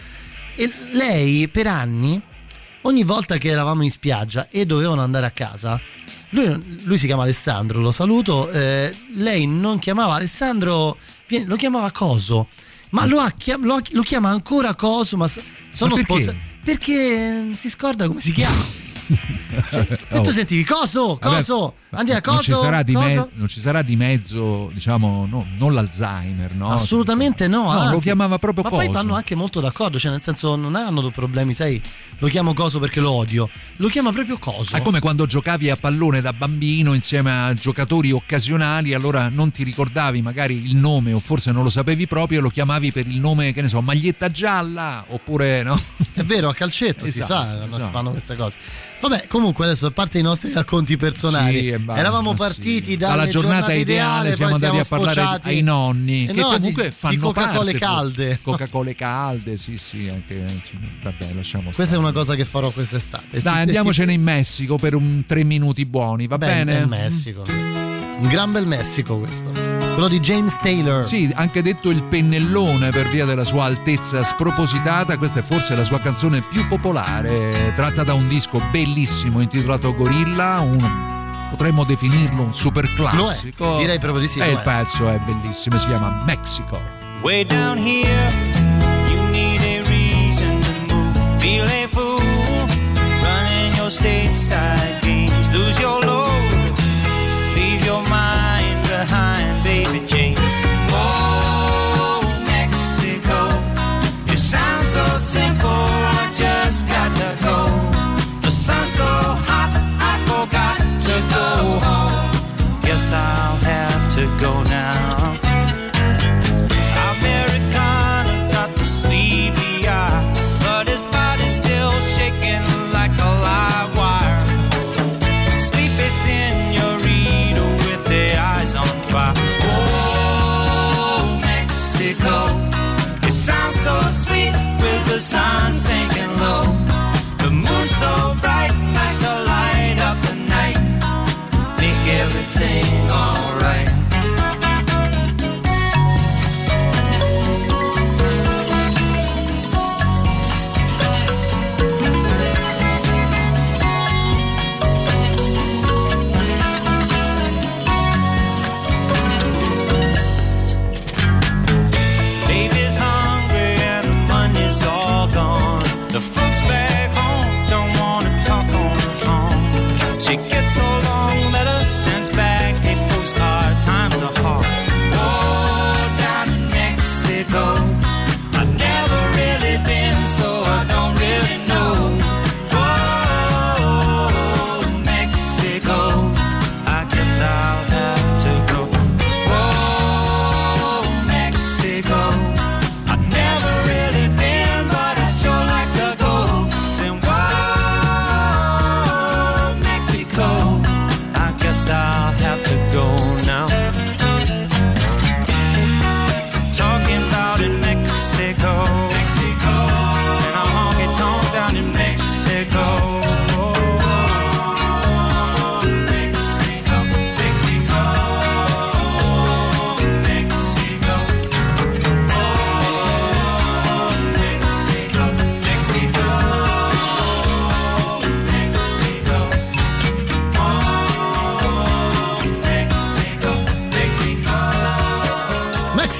Speaker 1: E lei per anni, ogni volta che eravamo in spiaggia e dovevano andare a casa, lui, lui si chiama Alessandro, lo saluto, eh, lei non chiamava Alessandro, lo chiamava Coso, ma lo, ha lo lo chiama ancora Coso, ma sono
Speaker 2: perché?
Speaker 1: sposati. Perché si scorda come si chiama. Se
Speaker 2: Oh.
Speaker 1: tu sentivi Coso,
Speaker 2: Vabbè,
Speaker 1: Coso,
Speaker 2: ma
Speaker 1: andiamo a Coso,
Speaker 2: non ci, sarà di me- non ci sarà di mezzo, diciamo, no, non l'Alzheimer, no?
Speaker 1: Assolutamente no,
Speaker 2: No,
Speaker 1: anzi.
Speaker 2: lo chiamava proprio
Speaker 1: Ma poi
Speaker 2: Coso.
Speaker 1: vanno anche molto d'accordo, cioè nel senso non hanno problemi, sai, lo chiamo Coso perché lo odio, lo chiama proprio Coso.
Speaker 2: È come quando giocavi a pallone da bambino insieme a giocatori occasionali, allora non ti ricordavi magari il nome o forse non lo sapevi proprio e lo chiamavi per il nome, che ne so, maglietta gialla oppure no?
Speaker 1: È vero, a calcetto si
Speaker 2: Esatto,
Speaker 1: fa, si
Speaker 2: esatto.
Speaker 1: fanno queste cose. Vabbè, comunque adesso a parte i nostri racconti personali,
Speaker 2: Sì, basta,
Speaker 1: eravamo
Speaker 2: sì.
Speaker 1: partiti dalle
Speaker 2: Dalla giornata ideale siamo andati a
Speaker 1: siamo
Speaker 2: parlare
Speaker 1: sfociati-
Speaker 2: ai nonni
Speaker 1: Eh
Speaker 2: che
Speaker 1: no,
Speaker 2: comunque
Speaker 1: di,
Speaker 2: fanno
Speaker 1: di Coca-Cola calde.
Speaker 2: Coca-Cola calde, sì, sì, anche vabbè, lasciamo
Speaker 1: Questa
Speaker 2: stare.
Speaker 1: è una cosa che farò quest'estate.
Speaker 2: Dai, andiamocene in Messico per un tre minuti buoni, va bene?
Speaker 1: bel Messico. Un gran bel Messico questo. Quello di James Taylor.
Speaker 2: Sì, anche detto il pennellone per via della sua altezza spropositata, questa è forse la sua canzone più popolare, tratta da un disco bellissimo intitolato Gorilla, un potremmo definirlo un super classico.
Speaker 1: Lo è, direi proprio di sì,
Speaker 2: E il
Speaker 1: è.
Speaker 2: pezzo è bellissimo, si chiama Mexico.
Speaker 8: Way down here, you need a reason to move. Feel a fool, running your stateside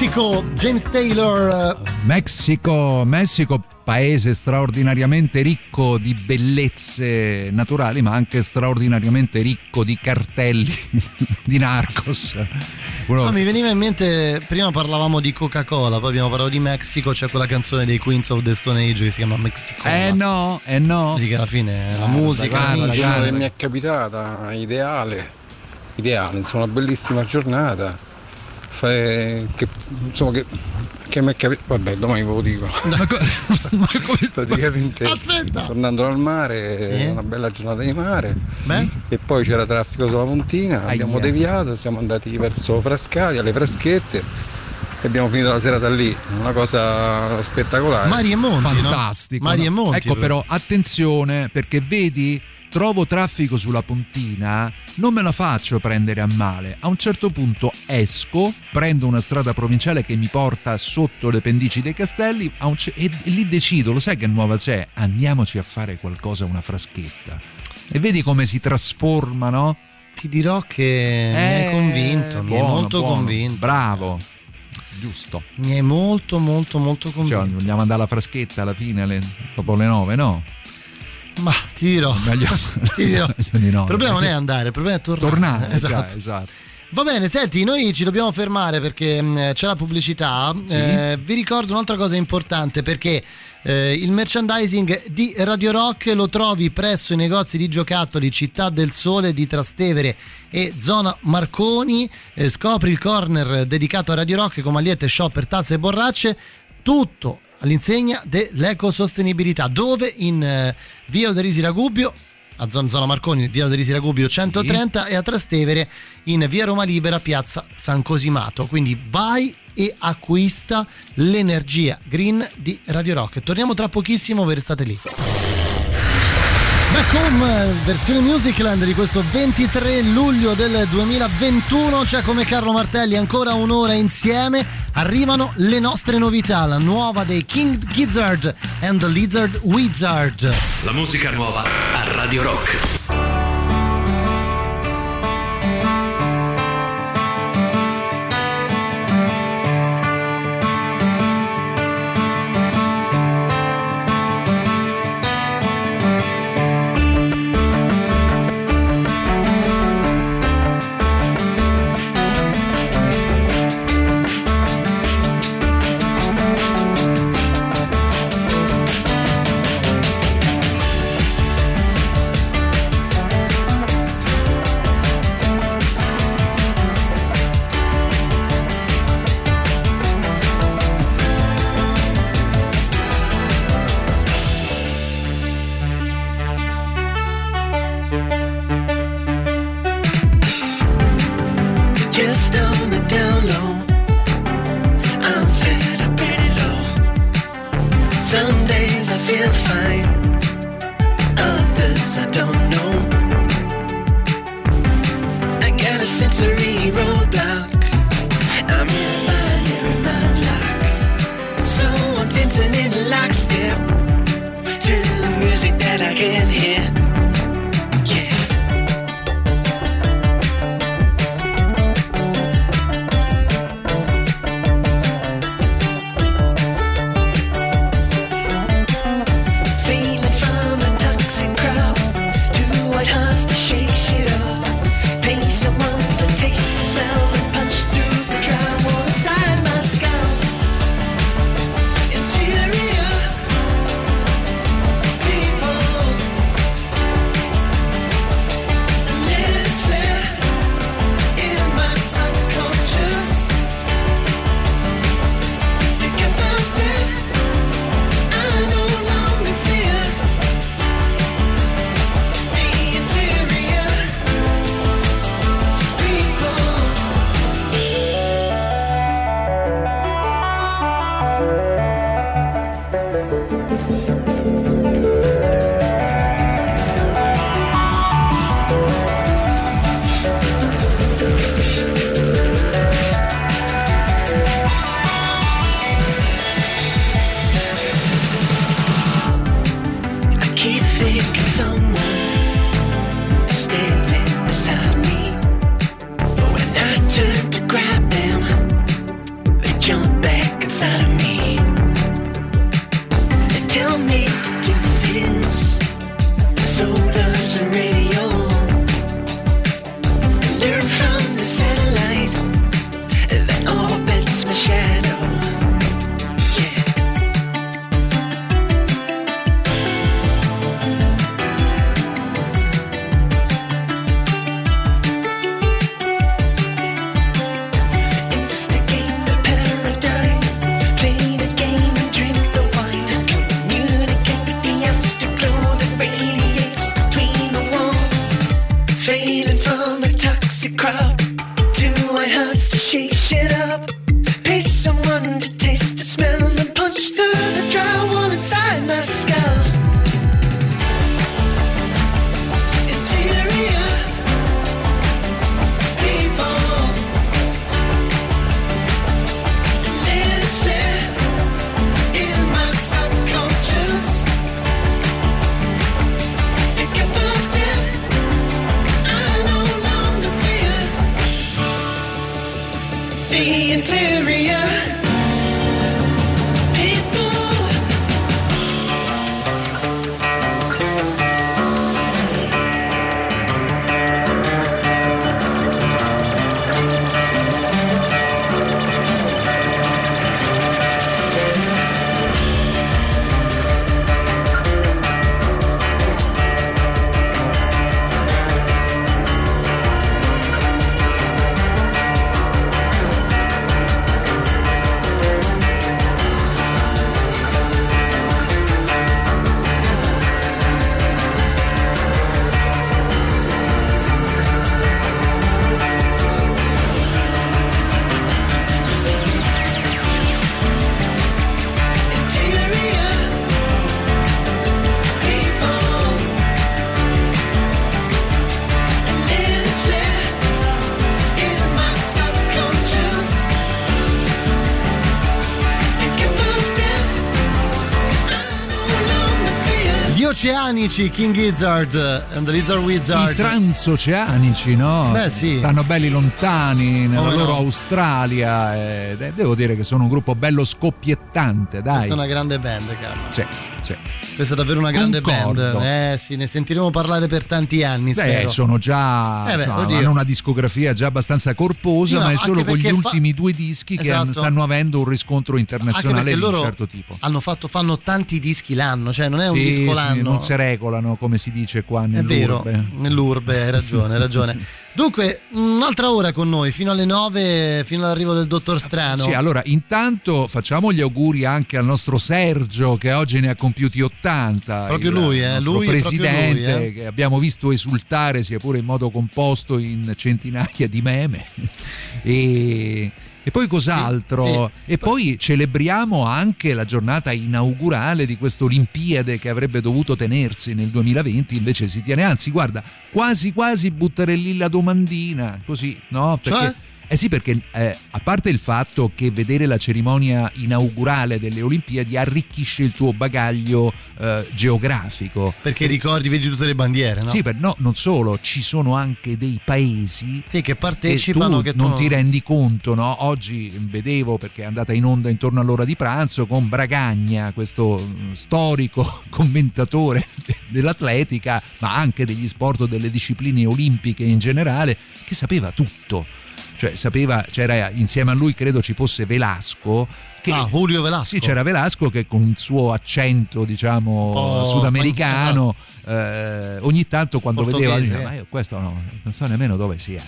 Speaker 8: Mexico,
Speaker 1: James Taylor.
Speaker 2: Mexico, Messico, paese straordinariamente ricco di bellezze naturali, ma anche straordinariamente ricco di cartelli di narcos. Uno...
Speaker 1: No, mi veniva in mente, prima parlavamo di Coca-Cola, poi abbiamo parlato di Mexico, c'è quella canzone dei Queens of the Stone Age che si chiama Mexico.
Speaker 2: Eh no, eh no.
Speaker 1: Che alla fine la
Speaker 2: Ah,
Speaker 1: musica,
Speaker 2: guarda,
Speaker 1: amici.
Speaker 2: guarda.
Speaker 5: che mi è capitata, ideale, ideale, insomma, una bellissima giornata. Fai- che, insomma, che, che mi è capitato. Vabbè, domani ve lo dico.
Speaker 2: Ma co- ma come-
Speaker 5: Praticamente
Speaker 1: Aspetta.
Speaker 5: tornando al mare,
Speaker 1: Sì.
Speaker 5: una bella giornata di mare.
Speaker 1: Beh,
Speaker 5: E poi c'era traffico sulla abbiamo
Speaker 2: Aia.
Speaker 5: deviato, siamo andati verso Frascati, alle Fraschette e abbiamo finito la serata lì, una cosa spettacolare.
Speaker 1: Mari e Monti,
Speaker 2: fantastico.
Speaker 1: no? Mari e? Monti.
Speaker 2: Ecco però attenzione perché vedi trovo traffico sulla pontina, non me la faccio prendere a male. A un certo punto esco, prendo una strada provinciale che mi porta sotto le pendici dei castelli ce- e, e lì decido, lo sai che nuova c'è? Andiamoci a fare qualcosa, una fraschetta. E vedi come si trasforma, no?
Speaker 1: Ti dirò che mi hai
Speaker 2: Eh,
Speaker 1: convinto, mi hai
Speaker 2: buono,
Speaker 1: molto
Speaker 2: buono.
Speaker 1: convinto.
Speaker 2: Bravo. Giusto.
Speaker 1: Mi hai molto, molto, molto
Speaker 2: Cioè,
Speaker 1: convinto.
Speaker 2: vogliamo andare alla fraschetta alla fine, alle- dopo le nove, no?
Speaker 1: Ma ti dirò.
Speaker 2: Meglio,
Speaker 1: Ti dirò.
Speaker 2: meglio di no.
Speaker 1: Il problema non è andare, il problema è tornare.
Speaker 2: tornare.
Speaker 1: Esatto.
Speaker 2: esatto.
Speaker 1: Va bene, senti, noi ci dobbiamo fermare perché mh, c'è la pubblicità. Eh, vi ricordo un'altra cosa importante perché eh, il merchandising di Radio Rock lo trovi presso i negozi di giocattoli Città del Sole di Trastevere e Zona Marconi. Eh, scopri il corner dedicato a Radio Rock con magliette, shopper, tazze e borracce. Tutto all'insegna dell'ecosostenibilità, dove in eh, via Oderisi Ragubbio a zona, Marconi, via Oderisi Ragubbio 130 e a Trastevere in via Roma Libera, piazza San Cosimato. Quindi vai e acquista l'energia green di Radio Rock. Torniamo tra pochissimo, restate lì. Back Home, versione Musicland di questo 23 luglio del 2021. C'è come Carlo Martelli ancora un'ora insieme. Arrivano le nostre novità, la nuova dei King Gizzard and the Lizard Wizard.
Speaker 7: La musica nuova a Radio Rock.
Speaker 1: Oceanici King Gizzard and the Lizard
Speaker 2: I
Speaker 1: Wizard.
Speaker 2: transoceanici, no?
Speaker 1: Beh, sì.
Speaker 2: Stanno belli lontani nella
Speaker 1: Come
Speaker 2: loro
Speaker 1: no?
Speaker 2: Australia. e de- devo dire che sono un gruppo bello scoppiettante, dai.
Speaker 1: Questa è una grande band, Carlo.
Speaker 2: Sì, sì.
Speaker 1: Questa è davvero una grande
Speaker 2: Concordo.
Speaker 1: band. Eh sì, ne sentiremo parlare per tanti anni,
Speaker 2: Beh,
Speaker 1: spero.
Speaker 2: sono già
Speaker 1: Eh beh, oddio.
Speaker 2: hanno una discografia già abbastanza corposa,
Speaker 1: Sì,
Speaker 2: ma
Speaker 1: no,
Speaker 2: è solo con gli
Speaker 1: fa-
Speaker 2: ultimi due dischi che
Speaker 1: Esatto.
Speaker 2: stanno avendo un riscontro internazionale di un certo tipo.
Speaker 1: hanno fatto, fanno tanti dischi l'anno, cioè non è un
Speaker 2: Sì,
Speaker 1: disco
Speaker 2: sì,
Speaker 1: l'anno.
Speaker 2: non si regolano come si dice qua
Speaker 1: È
Speaker 2: nell'urbe.
Speaker 1: vero, nell'urbe, hai ragione, hai ragione. Dunque, un'altra ora con noi, fino alle 9, fino all'arrivo del dottor Strano.
Speaker 2: Sì, allora intanto facciamo gli auguri anche al nostro Sergio che oggi ne ha compiuti 80.
Speaker 1: Proprio
Speaker 2: il
Speaker 1: lui, eh, lui,
Speaker 2: presidente
Speaker 1: lui, eh.
Speaker 2: che abbiamo visto esultare sia pure in modo composto in centinaia di meme. e, e poi cos'altro?
Speaker 1: Sì,
Speaker 2: E poi celebriamo anche la giornata inaugurale di questa Olimpiade che avrebbe dovuto tenersi nel 2020, invece si tiene, anzi guarda, quasi quasi buttare lì la domandina, così, no? Perché
Speaker 1: Cioè?
Speaker 2: Eh sì, perché eh, a parte il fatto che vedere la cerimonia inaugurale delle Olimpiadi arricchisce il tuo bagaglio eh, geografico.
Speaker 1: Perché ricordi, vedi tutte le bandiere, no?
Speaker 2: Sì, per- no, non solo, ci sono anche dei paesi
Speaker 1: Sì, che
Speaker 2: che
Speaker 1: partecipano.
Speaker 2: tu
Speaker 1: che tu
Speaker 2: non ti rendi conto, no? Oggi vedevo perché è andata in onda intorno all'ora di pranzo con Bragagna, questo mm, storico commentatore dell'atletica, ma anche degli sport o delle discipline olimpiche in generale, che sapeva tutto. Cioè, sapeva, c'era insieme a lui, credo ci fosse Velasco. Che,
Speaker 1: Ah, Julio Velasco.
Speaker 2: Sì, c'era Velasco che con il suo accento, diciamo,
Speaker 1: po'
Speaker 2: sudamericano, eh, ogni tanto quando vedeva, diceva, ma io questo no, non so nemmeno dove sia.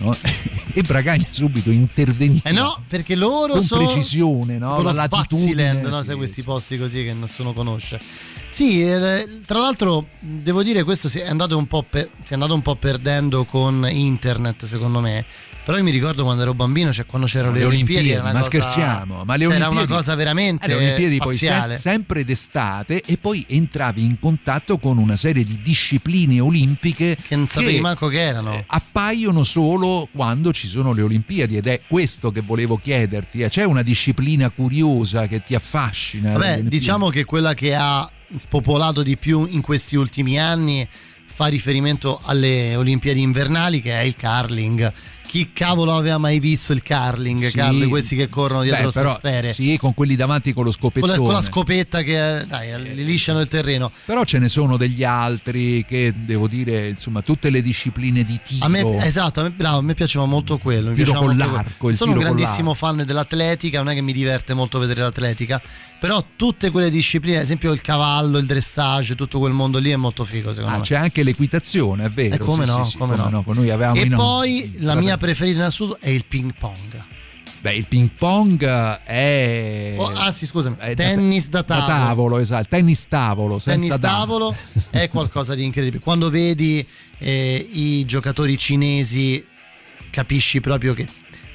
Speaker 2: no? e Bragagna subito interveniva.
Speaker 1: Eh no, perché loro
Speaker 2: con
Speaker 1: sono
Speaker 2: precisione, no?
Speaker 1: Con
Speaker 2: La
Speaker 1: Swaziland, no?
Speaker 2: sì,
Speaker 1: Sai, questi posti così che nessuno conosce. Sì, eh, tra l'altro devo dire questo si è andato un po', per- si è andato un po' perdendo con internet secondo me. Però io mi ricordo quando ero bambino, cioè quando c'erano le,
Speaker 2: le
Speaker 1: Olimpiadi, una
Speaker 2: ma
Speaker 1: cosa-
Speaker 2: scherziamo, ma le Olimpiadi
Speaker 1: era una cosa veramente
Speaker 2: le Olimpiadi poi se-
Speaker 1: spaziale.
Speaker 2: sempre d'estate e poi entravi in contatto con una serie di discipline olimpiche
Speaker 1: che non sapevi manco che erano.
Speaker 2: appaiono solo quando ci sono le Olimpiadi ed è questo che volevo chiederti. eh. C'è una disciplina curiosa che ti affascina?
Speaker 1: Vabbè,
Speaker 2: Olimpiadi?
Speaker 1: diciamo che quella che ha spopolato di più in questi ultimi anni fa riferimento alle Olimpiadi invernali che è il curling. Chi cavolo aveva mai visto il curling,
Speaker 2: Sì.
Speaker 1: Carlo? Questi che corrono dietro
Speaker 2: però,
Speaker 1: sfere.
Speaker 2: Sì, con quelli davanti con lo
Speaker 1: Con
Speaker 2: scopettone.
Speaker 1: la, con la scopetta che eh, dai, li lisciano il terreno.
Speaker 2: Però ce ne sono degli altri che devo dire, insomma, tutte le discipline di tiro.
Speaker 1: A me, esatto, a me, bravo, a me piaceva molto quello. Mi
Speaker 2: Tiro con l'arco,
Speaker 1: quello.
Speaker 2: il
Speaker 1: Sono un
Speaker 2: con
Speaker 1: grandissimo fan dell'atletica, non è che mi diverte molto vedere l'atletica, però tutte quelle discipline, ad esempio il cavallo, il dressage, tutto quel mondo lì è molto figo secondo
Speaker 2: Ah,
Speaker 1: me.
Speaker 2: c'è anche l'equitazione, è vero.
Speaker 1: E come
Speaker 2: sì,
Speaker 1: no,
Speaker 2: sì, sì,
Speaker 1: come no.
Speaker 2: Noi avevamo
Speaker 1: e poi la mia preferita in assoluto è il ping pong.
Speaker 2: Beh, il ping pong è.
Speaker 1: Oh, anzi, scusami,
Speaker 2: è
Speaker 1: tennis da tavolo.
Speaker 2: esatto. Tennis tavolo, senza
Speaker 1: tennis tavolo è qualcosa di incredibile. Quando vedi eh, i giocatori cinesi capisci proprio che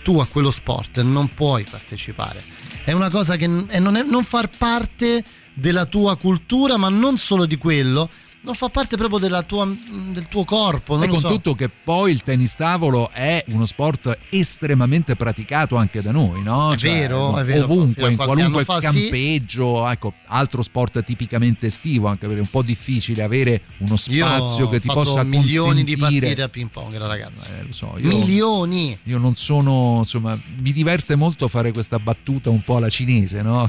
Speaker 1: tu a quello sport non puoi partecipare. È una cosa che è non, è non far parte della tua cultura, ma non solo di quello, non fa parte proprio della tua, del tuo corpo. Non
Speaker 2: E con
Speaker 1: so.
Speaker 2: tutto che poi il tennis tavolo è uno sport estremamente praticato anche da noi, no?
Speaker 1: È vero, è vero.
Speaker 2: Ovunque, in qualunque
Speaker 1: fa, sì.
Speaker 2: campeggio, ecco, altro sport tipicamente estivo, anche perché è un po' difficile avere uno
Speaker 1: Io
Speaker 2: spazio che ti possa
Speaker 1: milioni di
Speaker 2: consentire-
Speaker 1: partite a ping pong da ragazzo.
Speaker 2: Eh, lo so, io,
Speaker 1: Milioni!
Speaker 2: io non sono, insomma, mi diverte molto fare questa battuta un po' alla cinese, no?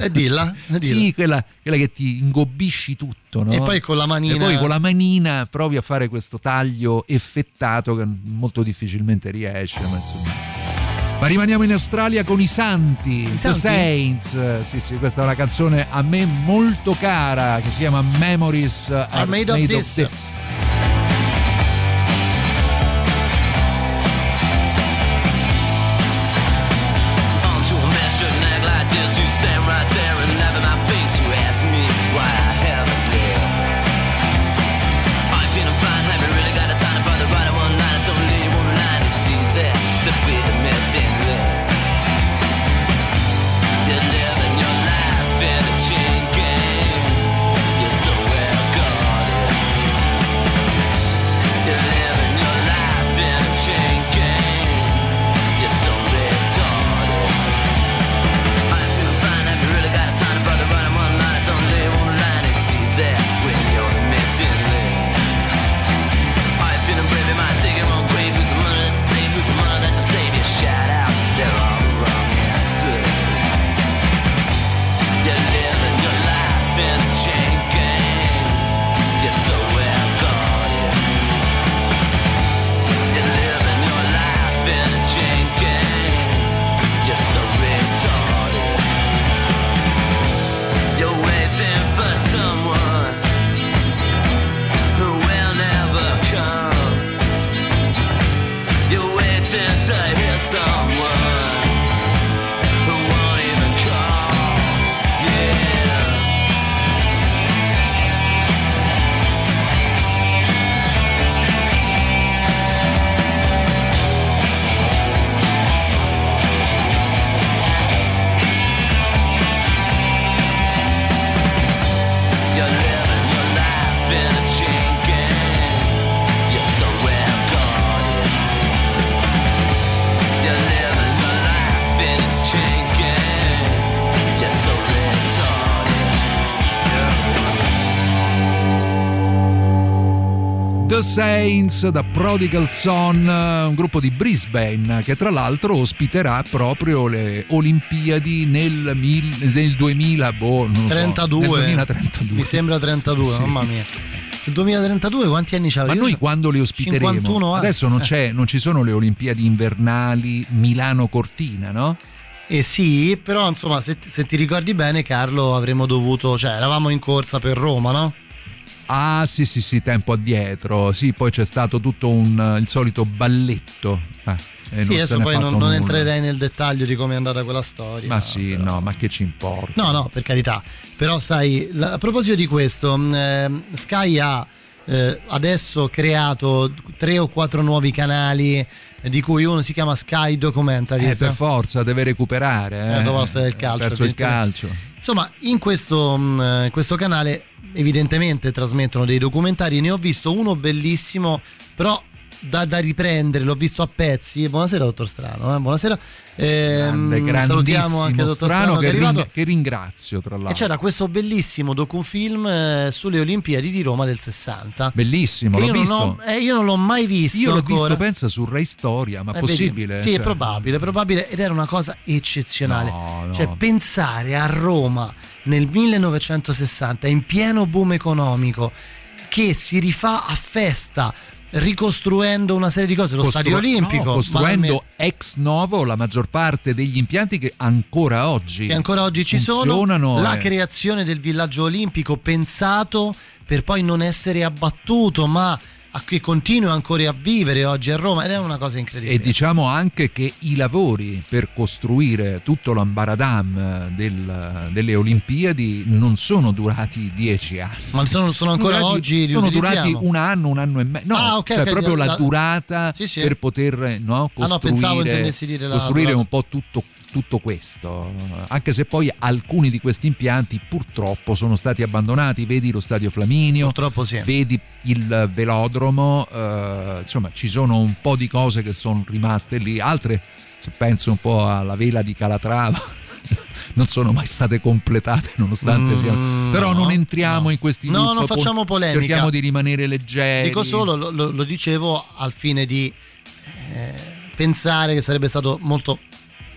Speaker 1: E dilla, dilla.
Speaker 2: Sì, quella, quella che ti ingobbisci tutto, no?
Speaker 1: E poi con la manina-
Speaker 2: E poi con la manina provi a fare questo taglio effettato che molto difficilmente riesce, ma insomma. Ma rimaniamo in Australia con i Santi, The
Speaker 1: Santi?
Speaker 2: Saints. Sì, sì, questa è una canzone a me molto cara che si chiama Memories Are,
Speaker 1: made of this.
Speaker 9: onto
Speaker 2: Prodigal Son, un gruppo di Brisbane che tra l'altro ospiterà proprio le Olimpiadi nel, mil- nel 2000, boh, non lo so,
Speaker 1: 32.
Speaker 2: nel 2032.
Speaker 1: Mi sembra 32,
Speaker 2: Sì.
Speaker 1: mamma mia. Sul 2032 quanti anni c'avrà?
Speaker 2: Ma noi quando le ospiteremo?
Speaker 1: 51 anni.
Speaker 2: Adesso non,
Speaker 1: Eh.
Speaker 2: c'è- non ci sono le Olimpiadi invernali Milano-Cortina, no?
Speaker 1: Eh sì, però insomma, se, se ti ricordi bene, Carlo, avremmo dovuto, cioè, eravamo in corsa per Roma, no?
Speaker 2: Ah sì sì sì, tempo addietro, sì, poi c'è stato tutto un, il solito balletto. Ah, e
Speaker 1: sì, adesso poi non, non entrerei nel dettaglio di come è andata quella storia.
Speaker 2: Ma sì, no, ma che ci importa?
Speaker 1: No, no, per carità. Però sai, a proposito di questo, ehm, Sky ha eh, adesso creato tre o quattro nuovi canali eh, di cui uno si chiama Sky Documentaries.
Speaker 2: Eh, per forza, deve recuperare.
Speaker 1: Eh,
Speaker 2: Eh,
Speaker 1: dopo la storia del calcio,
Speaker 2: Verso il calcio.
Speaker 1: Insomma, in questo, mh, questo canale evidentemente trasmettono dei documentari, ne ho visto uno bellissimo, però da, da riprendere, l'ho visto a pezzi. Buonasera, dottor Strano. eh, Buonasera. Ehm,
Speaker 2: Grande,
Speaker 1: salutiamo anche il dottor Strano,
Speaker 2: strano
Speaker 1: che è
Speaker 2: che,
Speaker 1: arrivato.
Speaker 2: ring- che ringrazio tra
Speaker 1: E
Speaker 2: l'altro.
Speaker 1: c'era questo bellissimo docufilm eh, sulle Olimpiadi di Roma del 60.
Speaker 2: Bellissimo, l'ho
Speaker 1: io, non
Speaker 2: visto.
Speaker 1: ho, eh, io non l'ho mai visto.
Speaker 2: Io l'ho
Speaker 1: ancora.
Speaker 2: visto, pensa, su Rai Storia, ma
Speaker 1: Eh, vedi?
Speaker 2: possibile?
Speaker 1: Sì, è
Speaker 2: Cioè,
Speaker 1: probabile, è probabile ed era una cosa eccezionale.
Speaker 2: No, no.
Speaker 1: Cioè, pensare a Roma nel 1960, in pieno boom economico, che si rifà a festa ricostruendo una serie di cose, lo
Speaker 2: costru-
Speaker 1: stadio olimpico,
Speaker 2: no, costruendo
Speaker 1: banalmente,
Speaker 2: ex novo la maggior parte degli impianti che ancora oggi
Speaker 1: che ancora oggi ci sono, la
Speaker 2: e-
Speaker 1: creazione del villaggio olimpico pensato per poi non essere abbattuto, ma a cui continua ancora a vivere oggi a Roma ed è una cosa incredibile.
Speaker 2: E diciamo anche che i lavori per costruire tutto l'ambaradam del- delle Olimpiadi non sono durati dieci anni.
Speaker 1: Ma sono, sono ancora
Speaker 2: Durati-
Speaker 1: oggi
Speaker 2: sono durati un anno, un anno e mezzo. No,
Speaker 1: Ah, ok,
Speaker 2: cioè
Speaker 1: ok,
Speaker 2: proprio la,
Speaker 1: la-
Speaker 2: durata
Speaker 1: Sì, sì.
Speaker 2: per poter no,
Speaker 1: Ah, no,
Speaker 2: costruire,
Speaker 1: la
Speaker 2: costruire un po' tutto, tutto questo. Anche se poi alcuni di questi impianti purtroppo sono stati abbandonati. Vedi lo stadio Flaminio,
Speaker 1: sì.
Speaker 2: vedi il velodromo, eh, insomma ci sono un po' di cose che sono rimaste lì, altre se penso un po' alla vela di Calatrava non sono mai state completate nonostante
Speaker 1: Mm,
Speaker 2: siano però
Speaker 1: no,
Speaker 2: non entriamo in questi
Speaker 1: No, non facciamo polemica.
Speaker 2: cerchiamo di rimanere leggeri
Speaker 1: Dico solo, lo, lo- lo dicevo al fine di eh, pensare che sarebbe stato molto,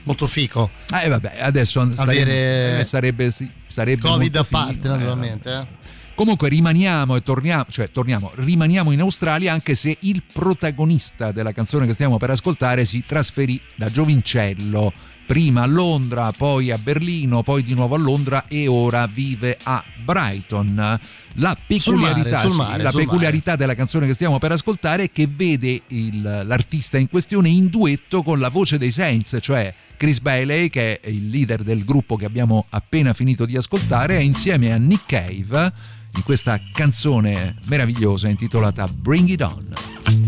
Speaker 1: molto fico.
Speaker 2: eh vabbè adesso
Speaker 1: Avere
Speaker 2: eh, sarebbe, sarebbe
Speaker 1: Covid a parte,
Speaker 2: figo, eh.
Speaker 1: naturalmente. eh.
Speaker 2: Comunque rimaniamo e torniamo, cioè torniamo, rimaniamo in Australia anche se il protagonista della canzone che stiamo per ascoltare si trasferì da Giovincello, prima a Londra, poi a Berlino, poi di nuovo a Londra e ora vive a Brighton. La peculiarità,
Speaker 1: sul
Speaker 2: sì,
Speaker 1: mare,
Speaker 2: la
Speaker 1: sul
Speaker 2: peculiarità della canzone che stiamo per ascoltare è che vede il- l'artista in questione in duetto con la voce dei Saints, cioè Chris Bailey, che è il leader del gruppo che abbiamo appena finito di ascoltare, è insieme a Nick Cave in questa canzone meravigliosa intitolata Bring It On.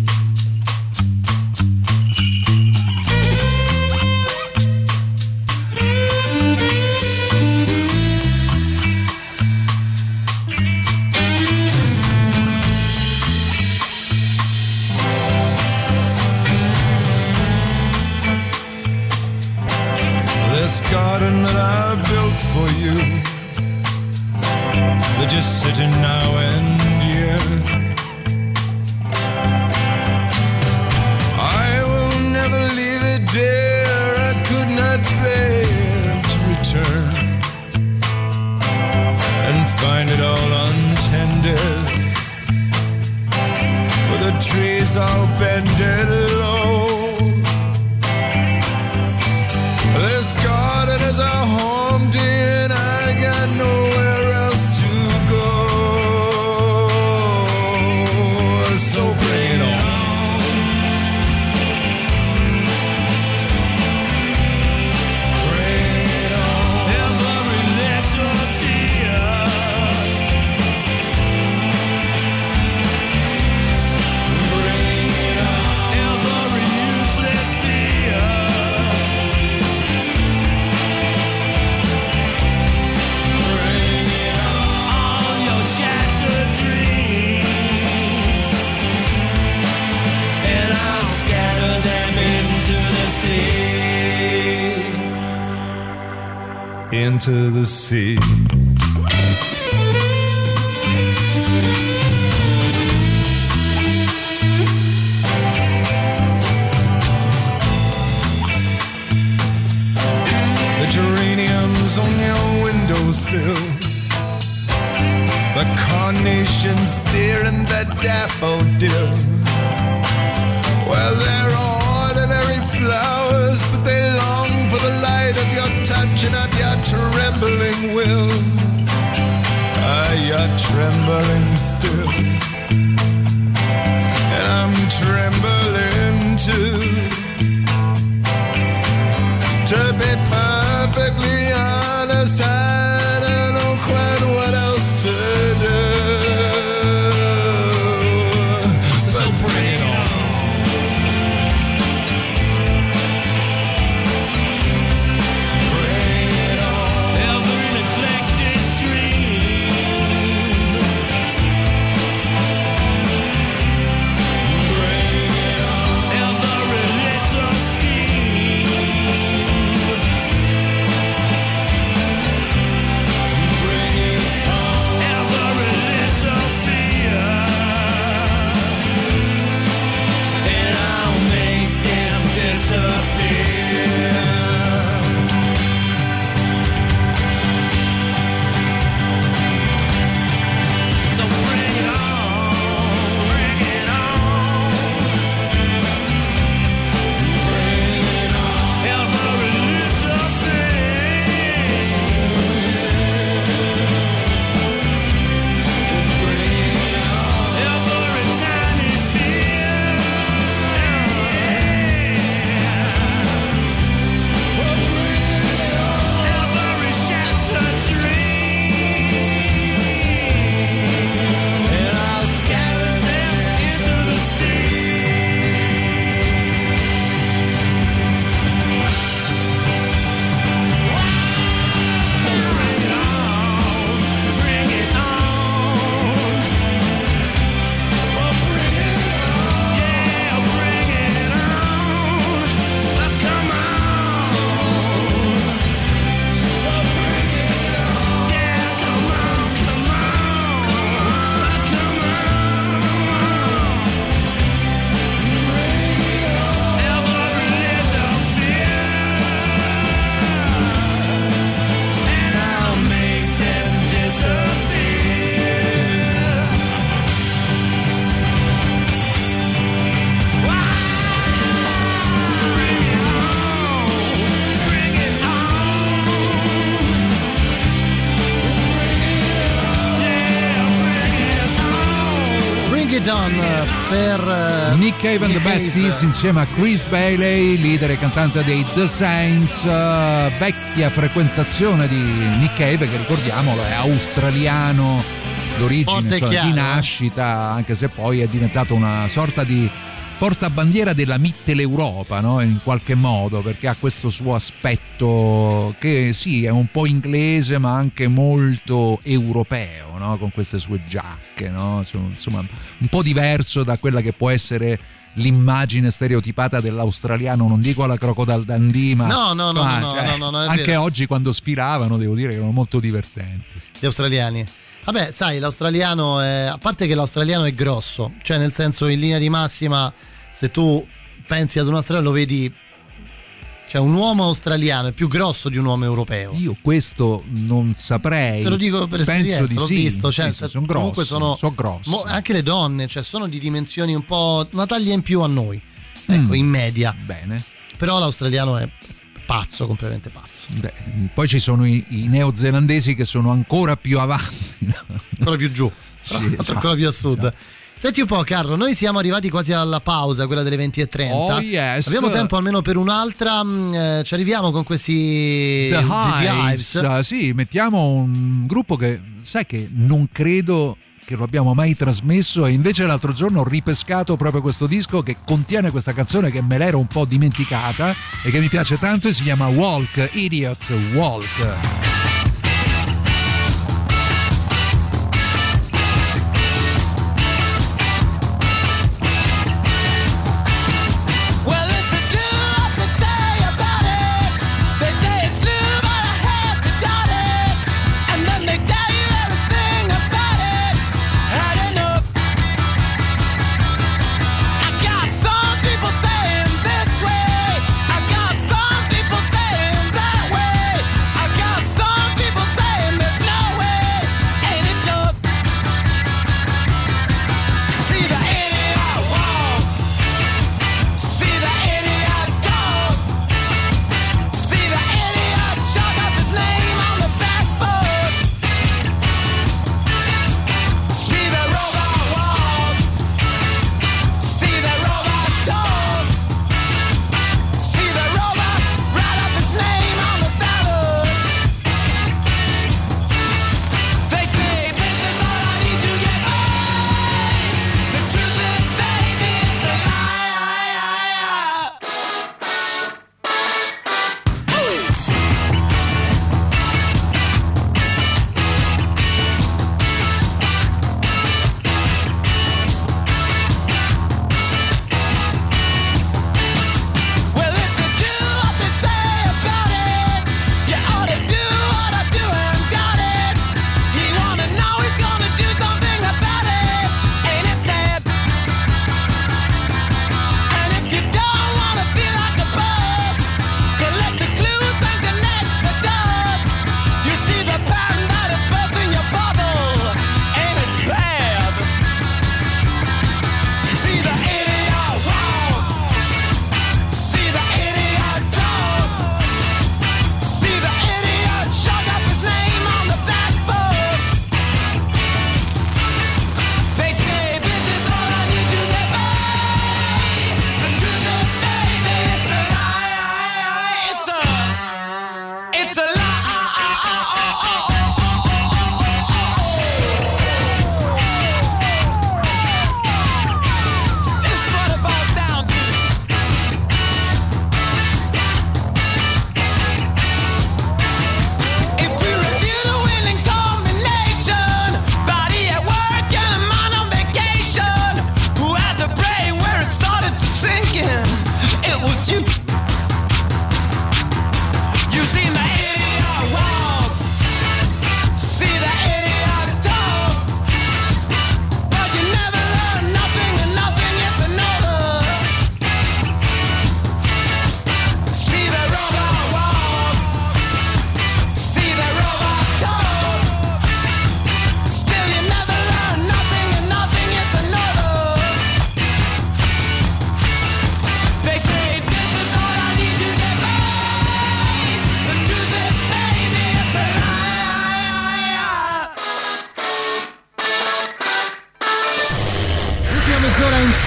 Speaker 10: Garden that I built for you, they're just sitting now and year.
Speaker 4: Cave and the Bad Seeds insieme a Chris Bailey, leader e cantante dei The Saints, eh, vecchia frequentazione di Nick Cave che ricordiamolo è australiano d'origine,
Speaker 1: chiaro,
Speaker 4: di
Speaker 1: eh.
Speaker 4: nascita, anche se poi è diventato una sorta di portabandiera della Mitteleuropa, no? in qualche modo, perché ha questo suo aspetto che sì, è un po' inglese ma anche molto europeo, no? con queste sue giacche, no? insomma un po' diverso da quella che può essere l'immagine stereotipata dell'australiano, non dico alla Crocodile Dundee, ma
Speaker 1: No, no, no,
Speaker 4: ma,
Speaker 1: no,
Speaker 4: cioè,
Speaker 1: no, no,
Speaker 4: anche
Speaker 1: vero.
Speaker 4: oggi quando sfilavano devo dire che erano molto divertenti.
Speaker 1: gli australiani. Vabbè, sai, l'australiano è. A parte che l'australiano è grosso, cioè nel senso in linea di massima, se tu pensi ad un australiano lo vedi. Cioè, un uomo australiano è più grosso di un uomo europeo.
Speaker 4: Io questo non saprei.
Speaker 1: Te lo dico per
Speaker 4: Penso
Speaker 1: esperienza,
Speaker 4: di
Speaker 1: l'ho
Speaker 4: sì,
Speaker 1: visto. Cioè,
Speaker 4: sì, sono
Speaker 1: comunque
Speaker 4: grossi,
Speaker 1: sono,
Speaker 4: sono grossi.
Speaker 1: mo- anche le donne, cioè, sono di dimensioni un po'. una taglia in più a noi. Ecco,
Speaker 4: Mm.
Speaker 1: in media.
Speaker 4: Bene.
Speaker 1: Però l'australiano è pazzo, completamente pazzo.
Speaker 4: Beh, poi ci sono i, i neozelandesi che sono ancora più avanti.
Speaker 1: Ancora più giù,
Speaker 4: Sì, esatto,
Speaker 1: ancora più a sud.
Speaker 4: esatto.
Speaker 1: Senti un po', Carlo, noi siamo arrivati quasi alla pausa, quella delle 20.30.
Speaker 4: Oh, yes.
Speaker 1: Abbiamo tempo almeno per un'altra. mm, eh, ci arriviamo con questi
Speaker 4: The
Speaker 1: The
Speaker 4: Hives, sì, mettiamo un gruppo che sai che non credo che lo abbiamo mai trasmesso e invece l'altro giorno ho ripescato proprio questo disco che contiene questa canzone che me l'ero un po' dimenticata e che mi piace tanto e si chiama Walk, Idiot Walk.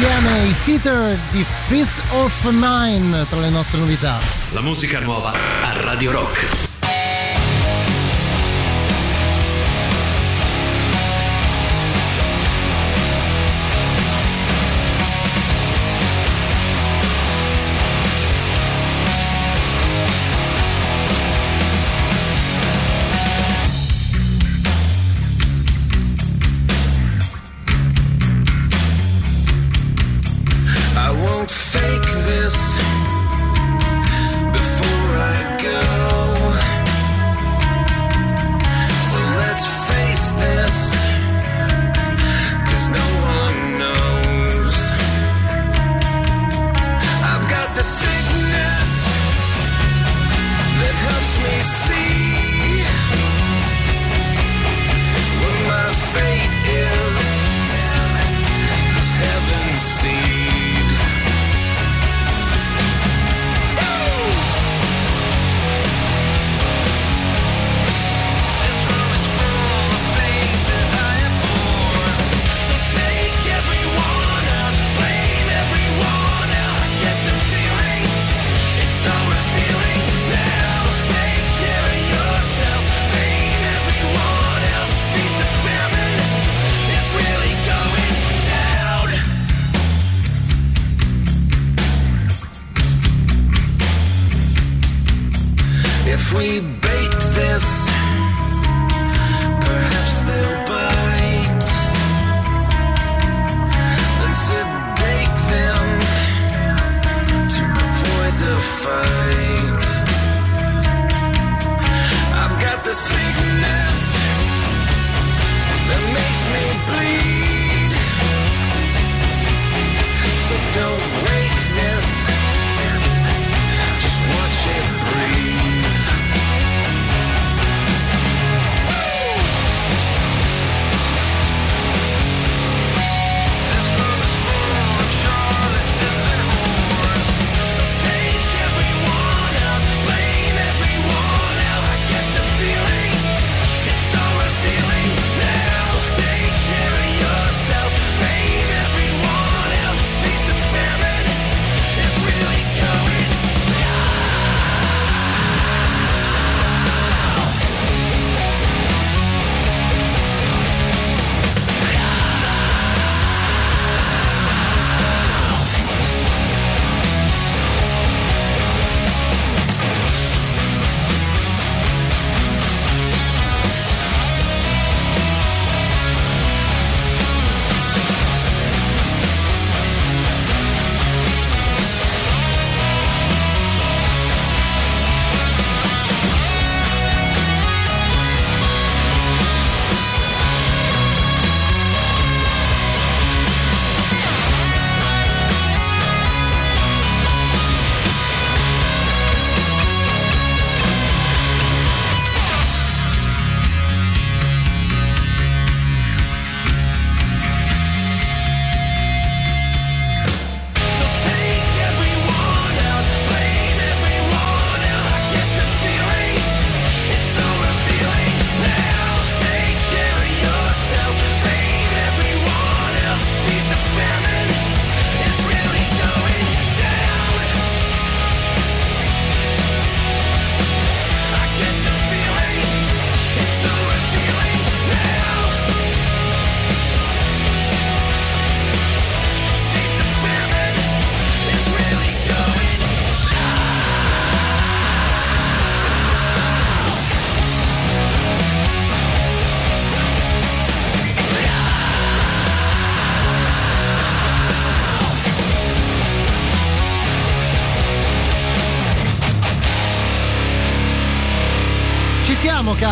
Speaker 1: Insieme i Seater di Fist of Mine tra le nostre novità.
Speaker 7: La musica nuova a Radio Rock.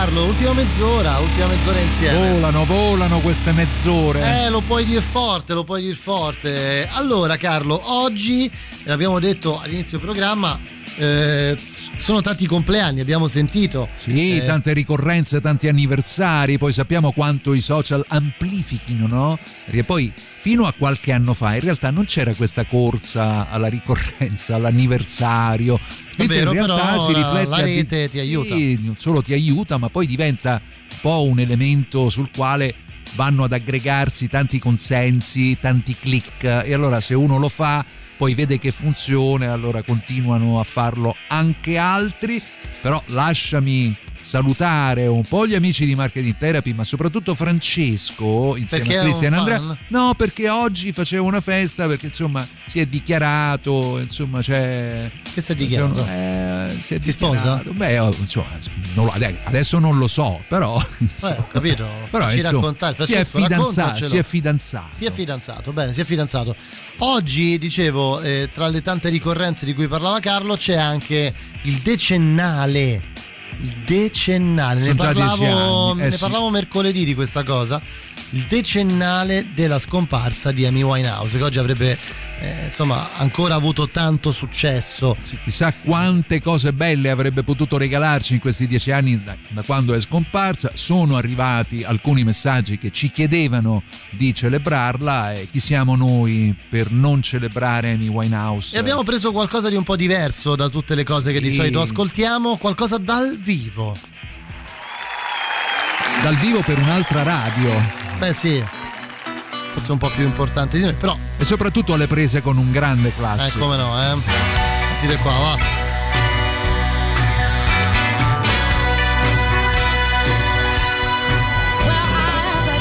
Speaker 1: Carlo, ultima mezz'ora, ultima mezz'ora insieme.
Speaker 2: Volano, volano queste mezz'ore.
Speaker 1: Eh, lo puoi dire forte, lo puoi dire forte. Allora, Carlo, oggi, l'abbiamo detto all'inizio programma, eh, sono tanti compleanni, abbiamo sentito.
Speaker 2: Sì,
Speaker 1: Eh,
Speaker 2: tante ricorrenze, tanti anniversari, poi sappiamo quanto i social amplifichino, no? Perché poi fino a qualche anno fa in realtà non c'era questa corsa alla ricorrenza, all'anniversario.
Speaker 1: Vero,
Speaker 2: in realtà si
Speaker 1: la-
Speaker 2: riflette
Speaker 1: la
Speaker 2: a di-
Speaker 1: rete ti aiuta.
Speaker 2: Sì, non solo ti aiuta, ma poi diventa un po' un elemento sul quale vanno ad aggregarsi tanti consensi, tanti click e allora se uno lo fa poi vede che funziona, allora continuano a farlo anche altri, però lasciami salutare un po' gli amici di Marketing Therapy, ma soprattutto Francesco insieme
Speaker 1: Perché
Speaker 2: a Cristian Andrea. No, perché oggi facevo una festa perché insomma si è dichiarato, insomma c'è
Speaker 1: Che si è dichiarato?
Speaker 2: Eh, si, è
Speaker 1: Si sposa?
Speaker 2: Beh, oh, insomma, non adesso non lo so, però insomma,
Speaker 1: ho capito.
Speaker 2: però,
Speaker 1: Facci
Speaker 2: insomma,
Speaker 1: raccontare.
Speaker 2: si è
Speaker 1: Francesco,
Speaker 2: fidanzato, si è fidanzato.
Speaker 1: Si è fidanzato, bene, si è fidanzato. Oggi, dicevo, eh, tra le tante ricorrenze di cui parlava Carlo, c'è anche il decennale. Il decennale, ne parlavo,
Speaker 2: eh
Speaker 1: ne parlavo mercoledì di questa cosa. Il decennale della scomparsa di Amy Winehouse, che oggi avrebbe eh, insomma ancora avuto tanto successo.
Speaker 2: Chissà quante cose belle avrebbe potuto regalarci in questi dieci anni da, da quando è scomparsa. Sono arrivati alcuni messaggi che ci chiedevano di celebrarla e chi siamo noi per non celebrare Amy Winehouse?
Speaker 1: E abbiamo preso qualcosa di un po' diverso da tutte le cose che di
Speaker 2: Sì.
Speaker 1: solito ascoltiamo, qualcosa dal vivo.
Speaker 2: Dal vivo per un'altra radio.
Speaker 1: Beh sì, forse un po' più importante di noi, però
Speaker 2: E soprattutto alle prese con un grande
Speaker 1: eh,
Speaker 2: classico.
Speaker 1: come no, eh. Sentite qua, va.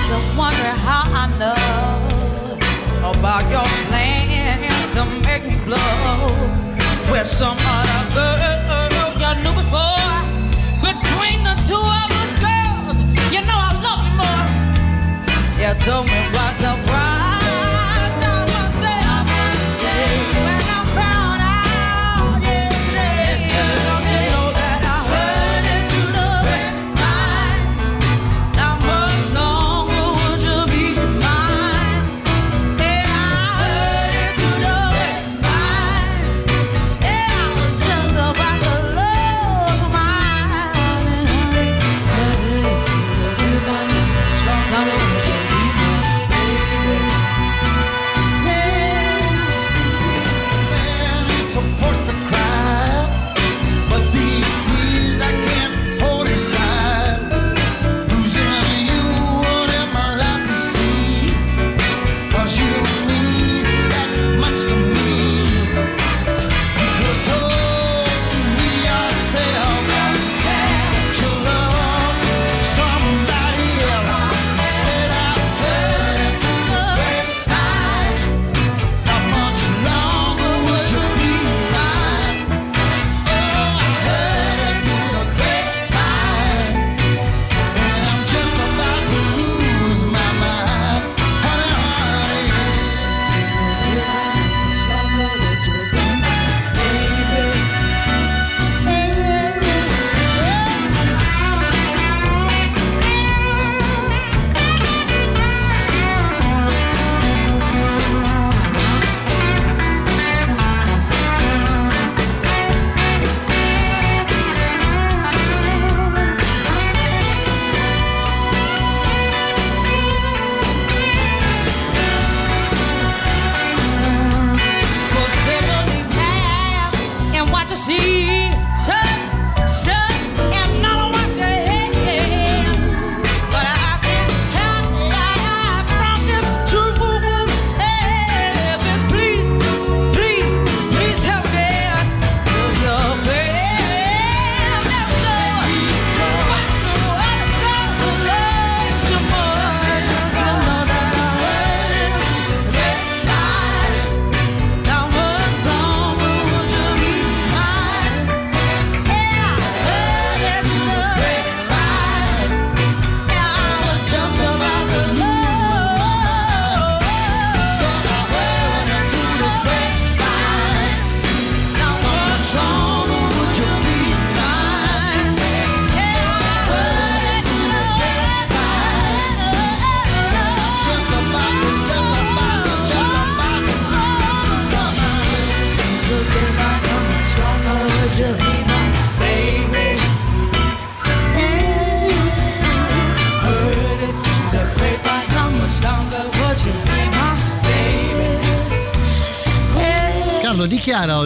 Speaker 11: just wonder how I know about your plans to make me blow with some other girl you knew before. You told me by surprise. I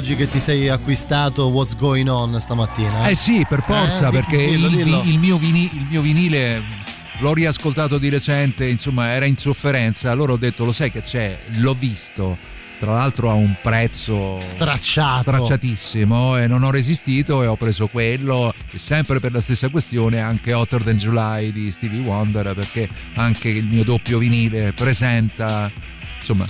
Speaker 1: oggi che ti sei acquistato What's Going On stamattina.
Speaker 2: Eh sì, per forza,
Speaker 1: Eh,
Speaker 2: perché
Speaker 1: dillo,
Speaker 2: il,
Speaker 1: dillo.
Speaker 2: il mio vini- il mio vinile l'ho riascoltato di recente, insomma era in sofferenza, allora ho detto lo sai che c'è, l'ho visto, tra l'altro a un prezzo
Speaker 1: Stracciato.
Speaker 2: stracciatissimo e non ho resistito e ho preso quello e sempre per la stessa questione anche Hotter Than July di Stevie Wonder perché anche il mio doppio vinile presenta insomma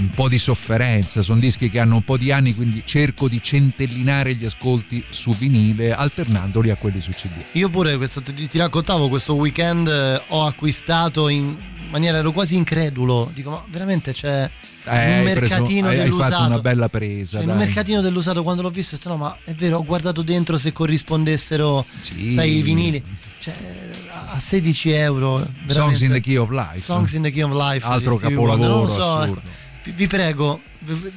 Speaker 2: un po' di sofferenza, sono dischi che hanno un po' di anni, quindi cerco di centellinare gli ascolti su vinile alternandoli a quelli su CD.
Speaker 1: Io pure questo, ti, ti raccontavo questo weekend eh, ho acquistato in maniera ero quasi incredulo. Dico, ma veramente c'è
Speaker 2: Eh, hai
Speaker 1: un
Speaker 2: preso-
Speaker 1: mercatino
Speaker 2: hai- hai
Speaker 1: dell'usato.
Speaker 2: fatto una bella presa,
Speaker 1: Cioè, in un
Speaker 2: dai.
Speaker 1: mercatino dell'usato quando l'ho visto ho detto no, ma è vero, ho guardato dentro se corrispondessero
Speaker 2: Sì.
Speaker 1: sai i vinili. Cioè, a 16 euro.
Speaker 2: Songs in the Key of Life.
Speaker 1: Songs in the Key of Life.
Speaker 2: Altro capolavoro.
Speaker 1: Non so,
Speaker 2: assurdo.
Speaker 1: Vi- prego,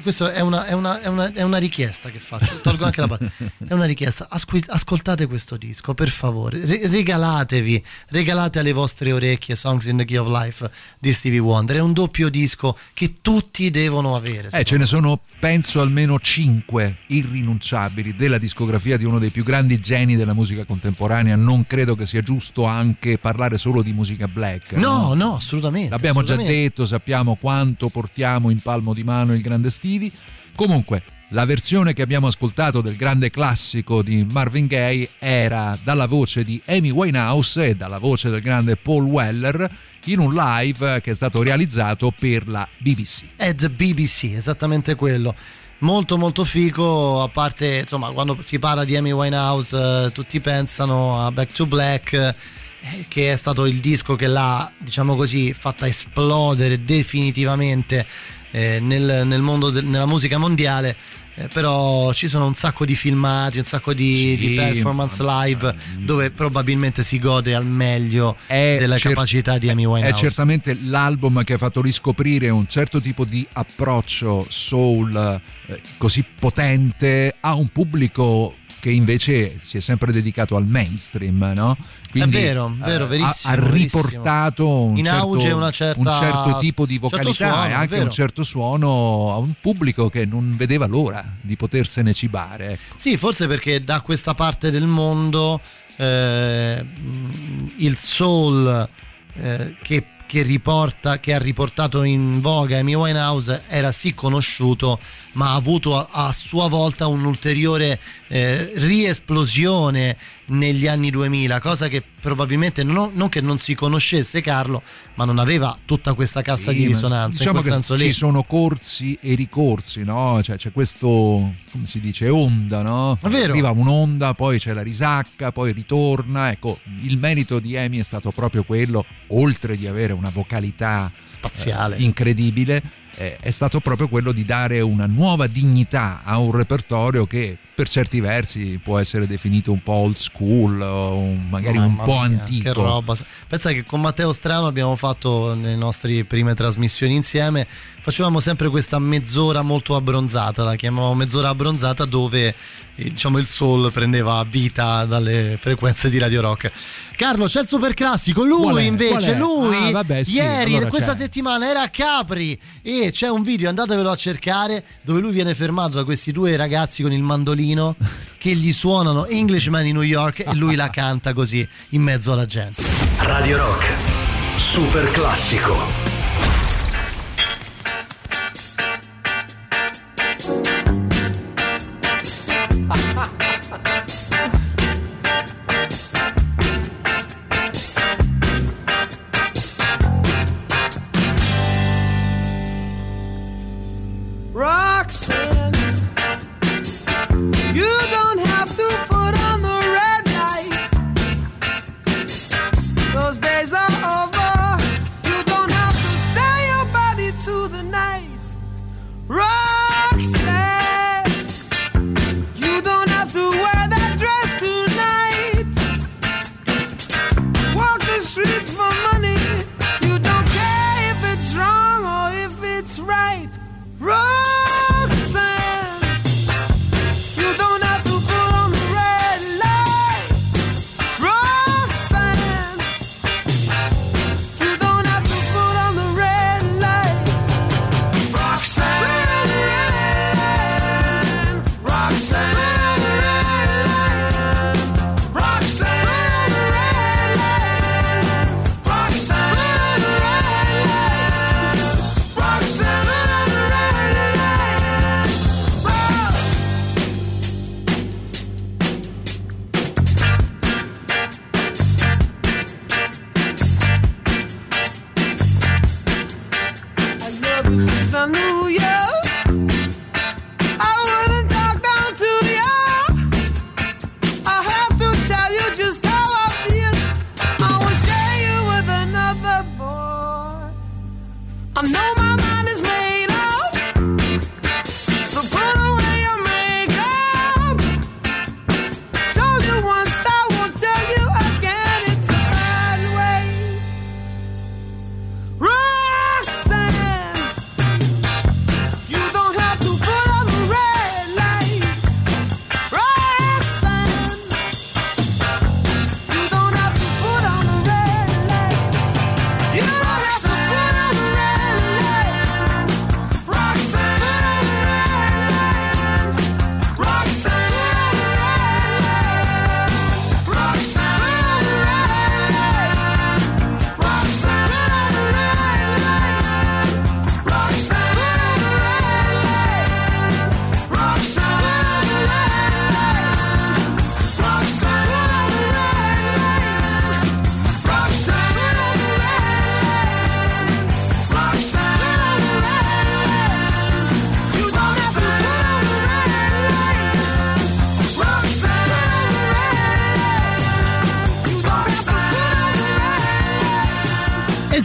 Speaker 1: questa è una, è, una, è, una, è una richiesta che faccio. Tolgo anche la parte. È una richiesta. Ascol- ascoltate questo disco, per favore. Re- regalatevi, regalate alle vostre orecchie Songs in the Key of Life di Stevie Wonder. È un doppio disco che tutti devono avere.
Speaker 2: Eh, ce ne sono penso almeno cinque irrinunciabili della discografia di uno dei più grandi geni della musica contemporanea. Non credo che sia giusto anche parlare solo di musica black.
Speaker 1: No, no, assolutamente.
Speaker 2: L'abbiamo già
Speaker 1: assolutamente.
Speaker 2: detto, sappiamo quanto portiamo in palmo di mano il grande Stevie. Comunque, la versione che abbiamo ascoltato del grande classico di Marvin Gaye era dalla voce di Amy Winehouse e dalla voce del grande Paul Weller in un live che è stato realizzato per la BBC.
Speaker 1: È the BBC, esattamente quello. Molto molto figo, a parte insomma quando si parla di Amy Winehouse eh, tutti pensano a Back to Black eh, che è stato il disco che l'ha diciamo così fatta esplodere definitivamente eh, nel, nel mondo de- nella musica mondiale eh, però ci sono un sacco di filmati, un sacco di,
Speaker 2: Sì,
Speaker 1: di performance live dove probabilmente si gode al meglio
Speaker 2: È
Speaker 1: della
Speaker 2: cer-
Speaker 1: capacità di Amy
Speaker 2: È
Speaker 1: Winehouse.
Speaker 2: certamente l'album che ha fatto riscoprire un certo tipo di approccio soul eh, così potente a un pubblico che invece si è sempre dedicato al mainstream, no? Quindi,
Speaker 1: è vero,
Speaker 2: eh,
Speaker 1: vero,
Speaker 2: ha-
Speaker 1: verissimo.
Speaker 2: Ha,
Speaker 1: verissimo.
Speaker 2: riportato un,
Speaker 1: in
Speaker 2: certo,
Speaker 1: auge una certa,
Speaker 2: un certo tipo di
Speaker 1: certo
Speaker 2: vocalità
Speaker 1: suono,
Speaker 2: e anche un certo suono a un pubblico che non vedeva l'ora di potersene cibare. ecco.
Speaker 1: Sì, forse perché da questa parte del mondo eh, il soul eh, che, che riporta, che ha riportato in voga Amy Winehouse era sì conosciuto, ma ha avuto a, a sua volta un'ulteriore eh, riesplosione negli anni 2000, cosa che probabilmente non, non che non si conoscesse Carlo, ma non aveva tutta questa cassa
Speaker 2: Sì,
Speaker 1: di risonanza.
Speaker 2: Diciamo
Speaker 1: in quel senso
Speaker 2: ci
Speaker 1: lì.
Speaker 2: sono corsi e ricorsi, no? Cioè c'è questo, come si dice, onda, no? Arriva un'onda, poi c'è la risacca, poi ritorna. Ecco, il merito di Amy è stato proprio quello, oltre di avere una vocalità
Speaker 1: Spaziale.
Speaker 2: eh, incredibile, eh, è stato proprio quello di dare una nuova dignità a un repertorio che per certi versi può essere definito un po' old school o un- magari un
Speaker 1: Mamma
Speaker 2: po'
Speaker 1: mia,
Speaker 2: antico.
Speaker 1: Che roba. Pensa che con Matteo Strano abbiamo fatto le nostre prime trasmissioni insieme. Facevamo sempre questa mezz'ora molto abbronzata, la chiamavamo mezz'ora abbronzata, dove diciamo il soul prendeva vita dalle frequenze di Radio Rock. Carlo, c'è il super classico. Lui
Speaker 2: Qual è?
Speaker 1: invece, lui
Speaker 2: Ah, vabbè, sì,
Speaker 1: ieri,
Speaker 2: allora
Speaker 1: questa
Speaker 2: c'è.
Speaker 1: settimana era a Capri e c'è un video, andatevelo a cercare, dove lui viene fermato da questi due ragazzi con il mandolino che gli suonano Englishman in New York e lui la canta così in mezzo alla gente.
Speaker 7: Radio Rock. Super classico.
Speaker 12: Run!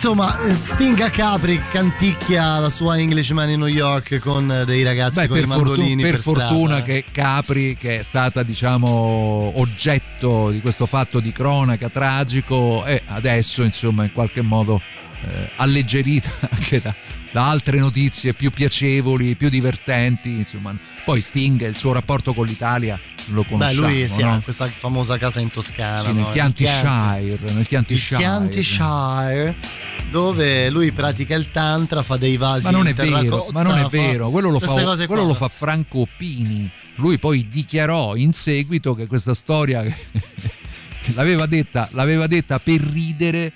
Speaker 12: Insomma, Sting a Capri canticchia la sua Englishman in New York con eh, dei ragazzi
Speaker 2: Beh,
Speaker 12: con
Speaker 2: per,
Speaker 12: i mandolini
Speaker 2: per
Speaker 12: per,
Speaker 2: fortuna
Speaker 12: strada.
Speaker 2: che Capri, che è stata diciamo oggetto di questo fatto di cronaca tragico, e adesso insomma in qualche modo eh, alleggerita anche da, da altre notizie più piacevoli, più divertenti. Insomma. Poi Sting, il suo rapporto con l'Italia lo
Speaker 12: Beh,
Speaker 2: conosciamo.
Speaker 12: lui sì,
Speaker 2: no?
Speaker 12: ha questa famosa casa in Toscana.
Speaker 2: Sì, nel
Speaker 12: no?
Speaker 2: Chianti
Speaker 12: Il Chianti.
Speaker 2: Shire, nel Chianti.
Speaker 12: Chianti Shire, dove lui pratica il tantra, fa dei vasi
Speaker 2: Ma non è vero, ma non è vero, quello, lo fa, quello lo fa Franco Pini. Lui poi dichiarò in seguito che questa storia che l'aveva, detta, l'aveva detta per ridere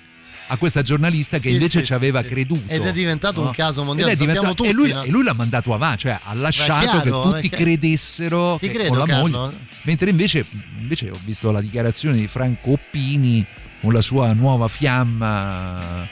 Speaker 2: a questa giornalista che
Speaker 12: Sì,
Speaker 2: invece
Speaker 12: sì,
Speaker 2: ci aveva
Speaker 12: sì,
Speaker 2: creduto.
Speaker 12: Ed è diventato un
Speaker 2: no?
Speaker 12: caso mondiale, sappiamo
Speaker 2: diventato- e,
Speaker 12: tutti,
Speaker 2: lui,
Speaker 12: no?
Speaker 2: e lui l'ha mandato avanti, cioè ha lasciato
Speaker 12: chiaro,
Speaker 2: che tutti credessero che
Speaker 12: credo,
Speaker 2: con la
Speaker 12: Carlo.
Speaker 2: moglie. Mentre invece, invece ho visto la dichiarazione di Franco Pini con la sua nuova fiamma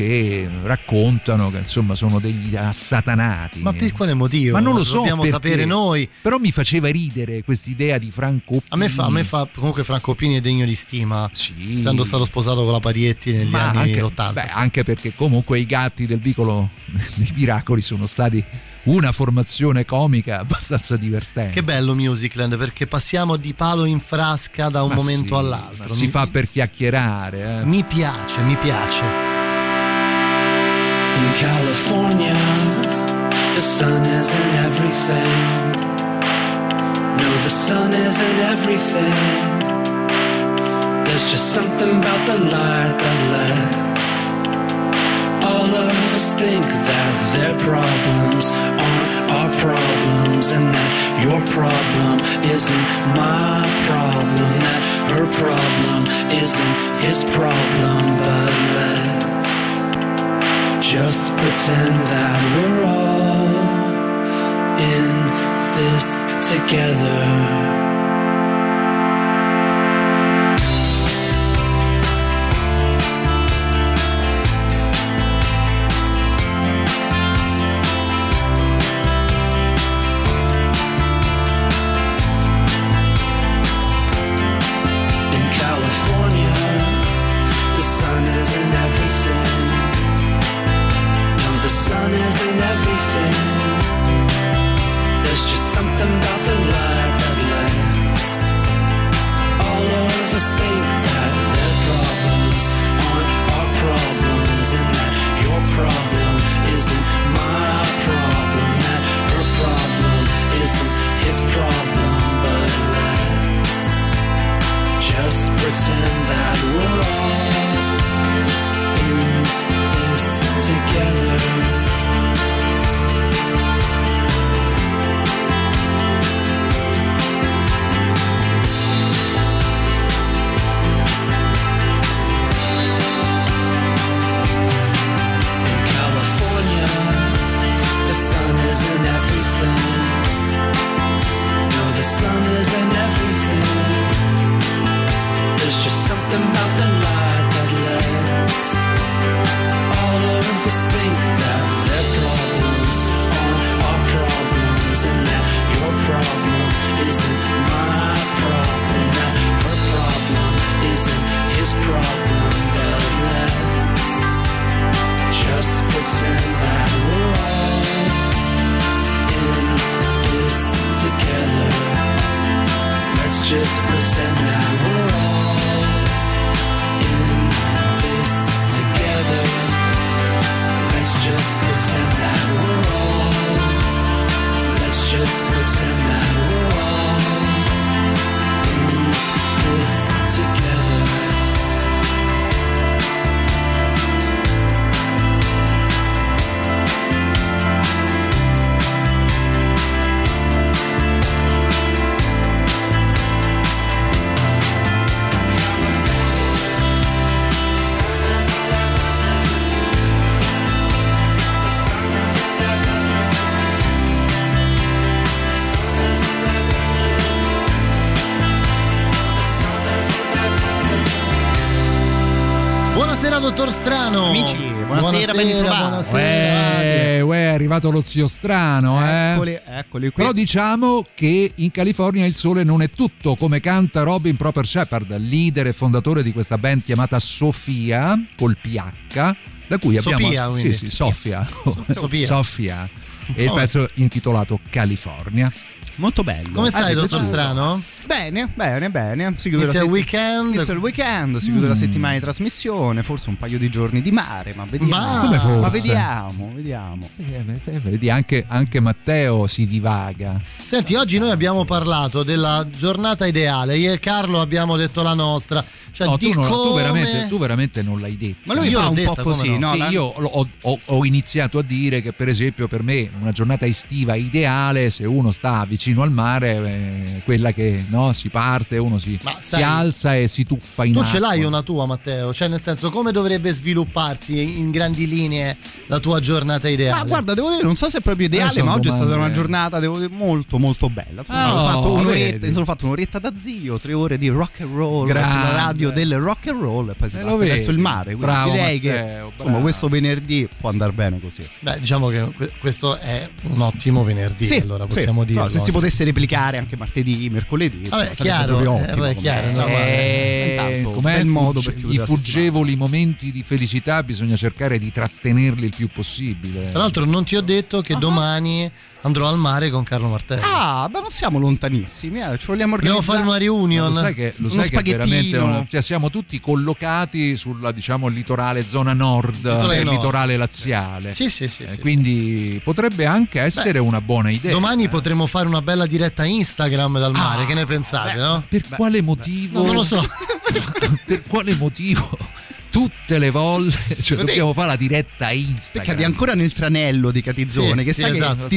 Speaker 2: che raccontano che insomma sono degli assatanati.
Speaker 12: Ma per quale motivo?
Speaker 2: Ma non lo so.
Speaker 12: Dobbiamo
Speaker 2: perché.
Speaker 12: sapere noi.
Speaker 2: Però mi faceva ridere quest'idea di Franco Pini.
Speaker 12: A me, fa, a me fa comunque Franco Pini è degno di stima, essendo stato sposato con la Parietti negli
Speaker 2: Ma
Speaker 12: anni
Speaker 2: anche,
Speaker 12: 80.
Speaker 2: beh, anche perché comunque i gatti del vicolo dei miracoli sono stati una formazione comica abbastanza divertente.
Speaker 12: Che bello Musicland perché passiamo di palo in frasca da un
Speaker 2: Ma
Speaker 12: momento
Speaker 2: sì,
Speaker 12: all'altro.
Speaker 2: si
Speaker 12: Mi-
Speaker 2: fa per chiacchierare. eh.
Speaker 12: Mi piace, mi piace.
Speaker 7: In California, the sun isn't everything. No, the sun isn't everything. There's just something about the light that lets all of us think that their problems aren't our problems, and that your problem isn't my problem, that her problem isn't his problem, but let's just pretend that we're all in this together. just what's in that
Speaker 13: room. Buonasera, ben ritrovati.
Speaker 1: buonasera.
Speaker 2: Eh, uè, è arrivato lo zio strano, eh.
Speaker 13: Eccoli, eccoli qui.
Speaker 2: Però diciamo che in California il sole non è tutto, come canta Robin Proper Shepard, leader e fondatore di questa band chiamata Sofia, col PH, da cui abbiamo...
Speaker 1: Sofia.
Speaker 2: Sì, sì, Sofia.
Speaker 1: Sofia.
Speaker 2: Sofia. E il
Speaker 1: Oh.
Speaker 2: pezzo intitolato California.
Speaker 13: Molto bello.
Speaker 1: Come stai,
Speaker 13: Ah,
Speaker 1: dottor? Strano?
Speaker 13: Bene, bene, bene. Si chiude
Speaker 1: Inizia
Speaker 13: la
Speaker 1: il weekend.
Speaker 13: Inizia il weekend, si chiude la
Speaker 1: Mm.
Speaker 13: settimana di trasmissione, forse un paio di giorni di mare, ma vediamo.
Speaker 1: Ma-?
Speaker 13: Ma vediamo, vediamo.
Speaker 2: Eh, Vedi, anche, anche Matteo si divaga.
Speaker 1: Senti, oggi noi abbiamo parlato della giornata ideale. Io e Carlo abbiamo detto la nostra. Cioè,
Speaker 2: no,
Speaker 1: di
Speaker 2: tu, non- tu
Speaker 1: come...
Speaker 2: veramente, tu veramente non l'hai detto.
Speaker 13: Ma lui
Speaker 1: Io
Speaker 13: fa un
Speaker 1: detta,
Speaker 13: po' così,
Speaker 1: no?
Speaker 13: no?
Speaker 2: Sì,
Speaker 13: La-
Speaker 2: io ho, ho- ho iniziato a dire che per esempio per me una giornata estiva ideale se uno sta vicino al mare eh, quella che no, si parte uno si,
Speaker 1: Ma
Speaker 2: si
Speaker 1: sai,
Speaker 2: alza e si tuffa in
Speaker 1: Tu
Speaker 2: acqua
Speaker 1: ce l'hai una tua, Matteo? Cioè, nel senso, come dovrebbe svilupparsi in grandi linee la tua giornata ideale?
Speaker 13: Ma guarda, devo dire, non so se è proprio ideale, ma oggi è stata
Speaker 2: domande-
Speaker 13: una giornata, devo dire, molto, molto bella. Insomma,
Speaker 2: Ah,
Speaker 13: ho fatto
Speaker 2: oh,
Speaker 13: un'oretta,
Speaker 2: vedi.
Speaker 13: mi sono fatto un'oretta da zio, tre ore di rock and roll
Speaker 2: Grande.
Speaker 13: sulla radio del rock and roll e poi si
Speaker 2: Eh, vedi.
Speaker 13: verso il mare. Quindi
Speaker 2: Bravo,
Speaker 13: direi che
Speaker 2: Matteo,
Speaker 13: insomma,
Speaker 2: bravo.
Speaker 13: questo venerdì può andare bene così.
Speaker 1: Beh, diciamo che que- questo è un ottimo venerdì,
Speaker 13: Sì,
Speaker 1: allora
Speaker 13: sì.
Speaker 1: possiamo
Speaker 13: No,
Speaker 1: dirlo.
Speaker 13: se si potesse replicare anche martedì, mercoledì,
Speaker 1: Vabbè, chiaro,
Speaker 13: proprio
Speaker 1: eh,
Speaker 13: ottimo, come
Speaker 1: chiaro, no,
Speaker 2: Eh,
Speaker 13: Intanto,
Speaker 2: com'è?
Speaker 13: bel modo per chiudere
Speaker 2: I fuggevoli momenti di felicità bisogna cercare di trattenerli il più possibile.
Speaker 1: Tra l'altro non ti ho detto che domani andrò al mare con Carlo Martelli.
Speaker 13: Ah, ma non siamo lontanissimi, eh, ci vogliamo
Speaker 1: Dobbiamo
Speaker 13: organizzare.
Speaker 1: fare una reunion.
Speaker 2: lo sai che, lo
Speaker 13: Uno
Speaker 2: sai che è veramente una- cioè siamo tutti collocati sulla diciamo litorale zona nord
Speaker 1: Litorale
Speaker 2: eh,
Speaker 1: nord.
Speaker 2: litorale laziale
Speaker 1: Sì, sì, sì.
Speaker 2: Eh,
Speaker 1: sì, sì.
Speaker 2: quindi potrebbe anche essere una buona idea
Speaker 1: Domani potremo fare una bella diretta Instagram dal mare,
Speaker 13: Ah,
Speaker 1: che ne pensate, no?
Speaker 2: per quale motivo
Speaker 1: No, non lo so.
Speaker 2: per quale motivo tutte le volte cioè dobbiamo fare la diretta
Speaker 13: Perché
Speaker 2: Instagram
Speaker 13: cadi ancora nel tranello di Catizzone,
Speaker 1: Sì,
Speaker 13: che
Speaker 1: sì,
Speaker 13: sai
Speaker 1: esatto.
Speaker 13: che ti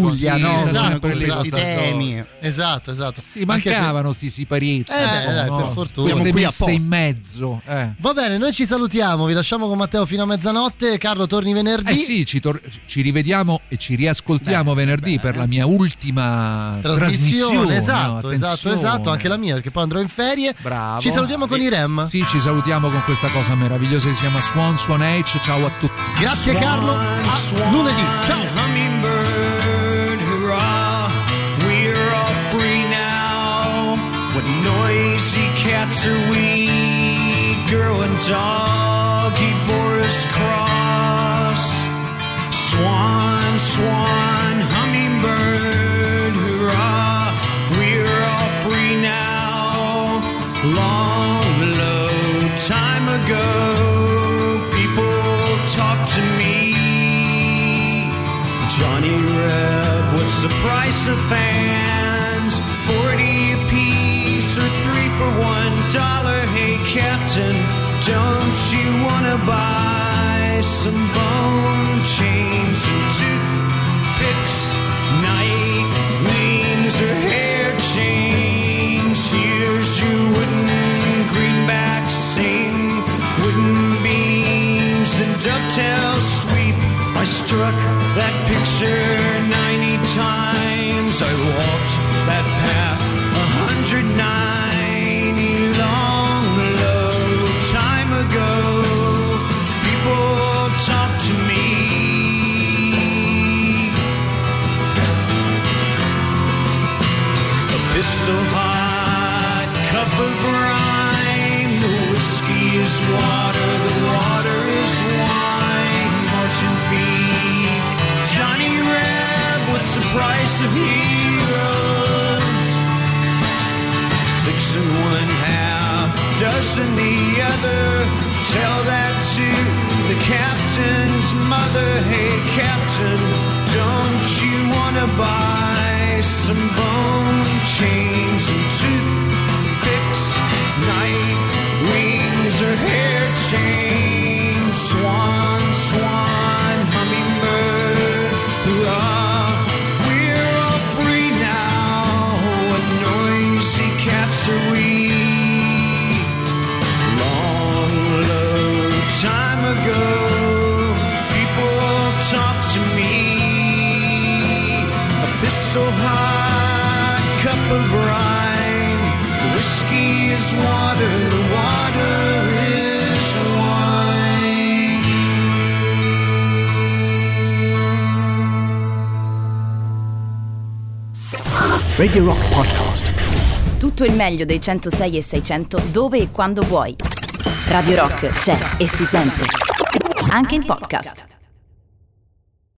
Speaker 2: così,
Speaker 13: no?
Speaker 2: sta
Speaker 13: Con- questi temi.
Speaker 1: Esatto, esatto.
Speaker 2: Sì, mancavano sti siparietti
Speaker 1: Eh beh, dai,
Speaker 2: no?
Speaker 1: per fortuna.
Speaker 13: Siamo qui apposta.
Speaker 2: in mezzo eh.
Speaker 1: Va bene, noi ci salutiamo, vi lasciamo con Matteo fino a mezzanotte. Carlo, torni venerdì.
Speaker 2: Eh sì, ci, tor- ci rivediamo e ci riascoltiamo venerdì per la mia ultima
Speaker 1: Trasmissione,
Speaker 2: trasmissione.
Speaker 1: esatto,
Speaker 2: no?
Speaker 1: esatto, esatto, anche la mia perché poi andrò in ferie.
Speaker 2: Bravo.
Speaker 1: Ci salutiamo con i Rem.
Speaker 2: Sì, ci salutiamo con questa cosa meravigliosa che si chiama Swan Swan H. Ciao a tutti.
Speaker 1: Grazie Carlo, a lunedì. Ciao.
Speaker 4: hummingbird, hurrah, ago, people talked to me. Johnny Reb, what's the price of fans? 40 apiece or three for one dollar. Hey, Captain, don't you wanna buy some bone struck that picture price of heroes? Six and one half, dozen the other. Tell that to the captain's mother. Hey, captain, don't you wanna buy some bone chains and toothpicks? Night wings or hair chains? Swan, swan, hummingbird, hurrah. so hot cup of rye. Whiskey is water, water is wine.
Speaker 14: Radio Rock Podcast.
Speaker 15: Tutto il meglio dei 106 e 600 dove e quando vuoi. Radio Rock c'è e si sente. Anche in podcast.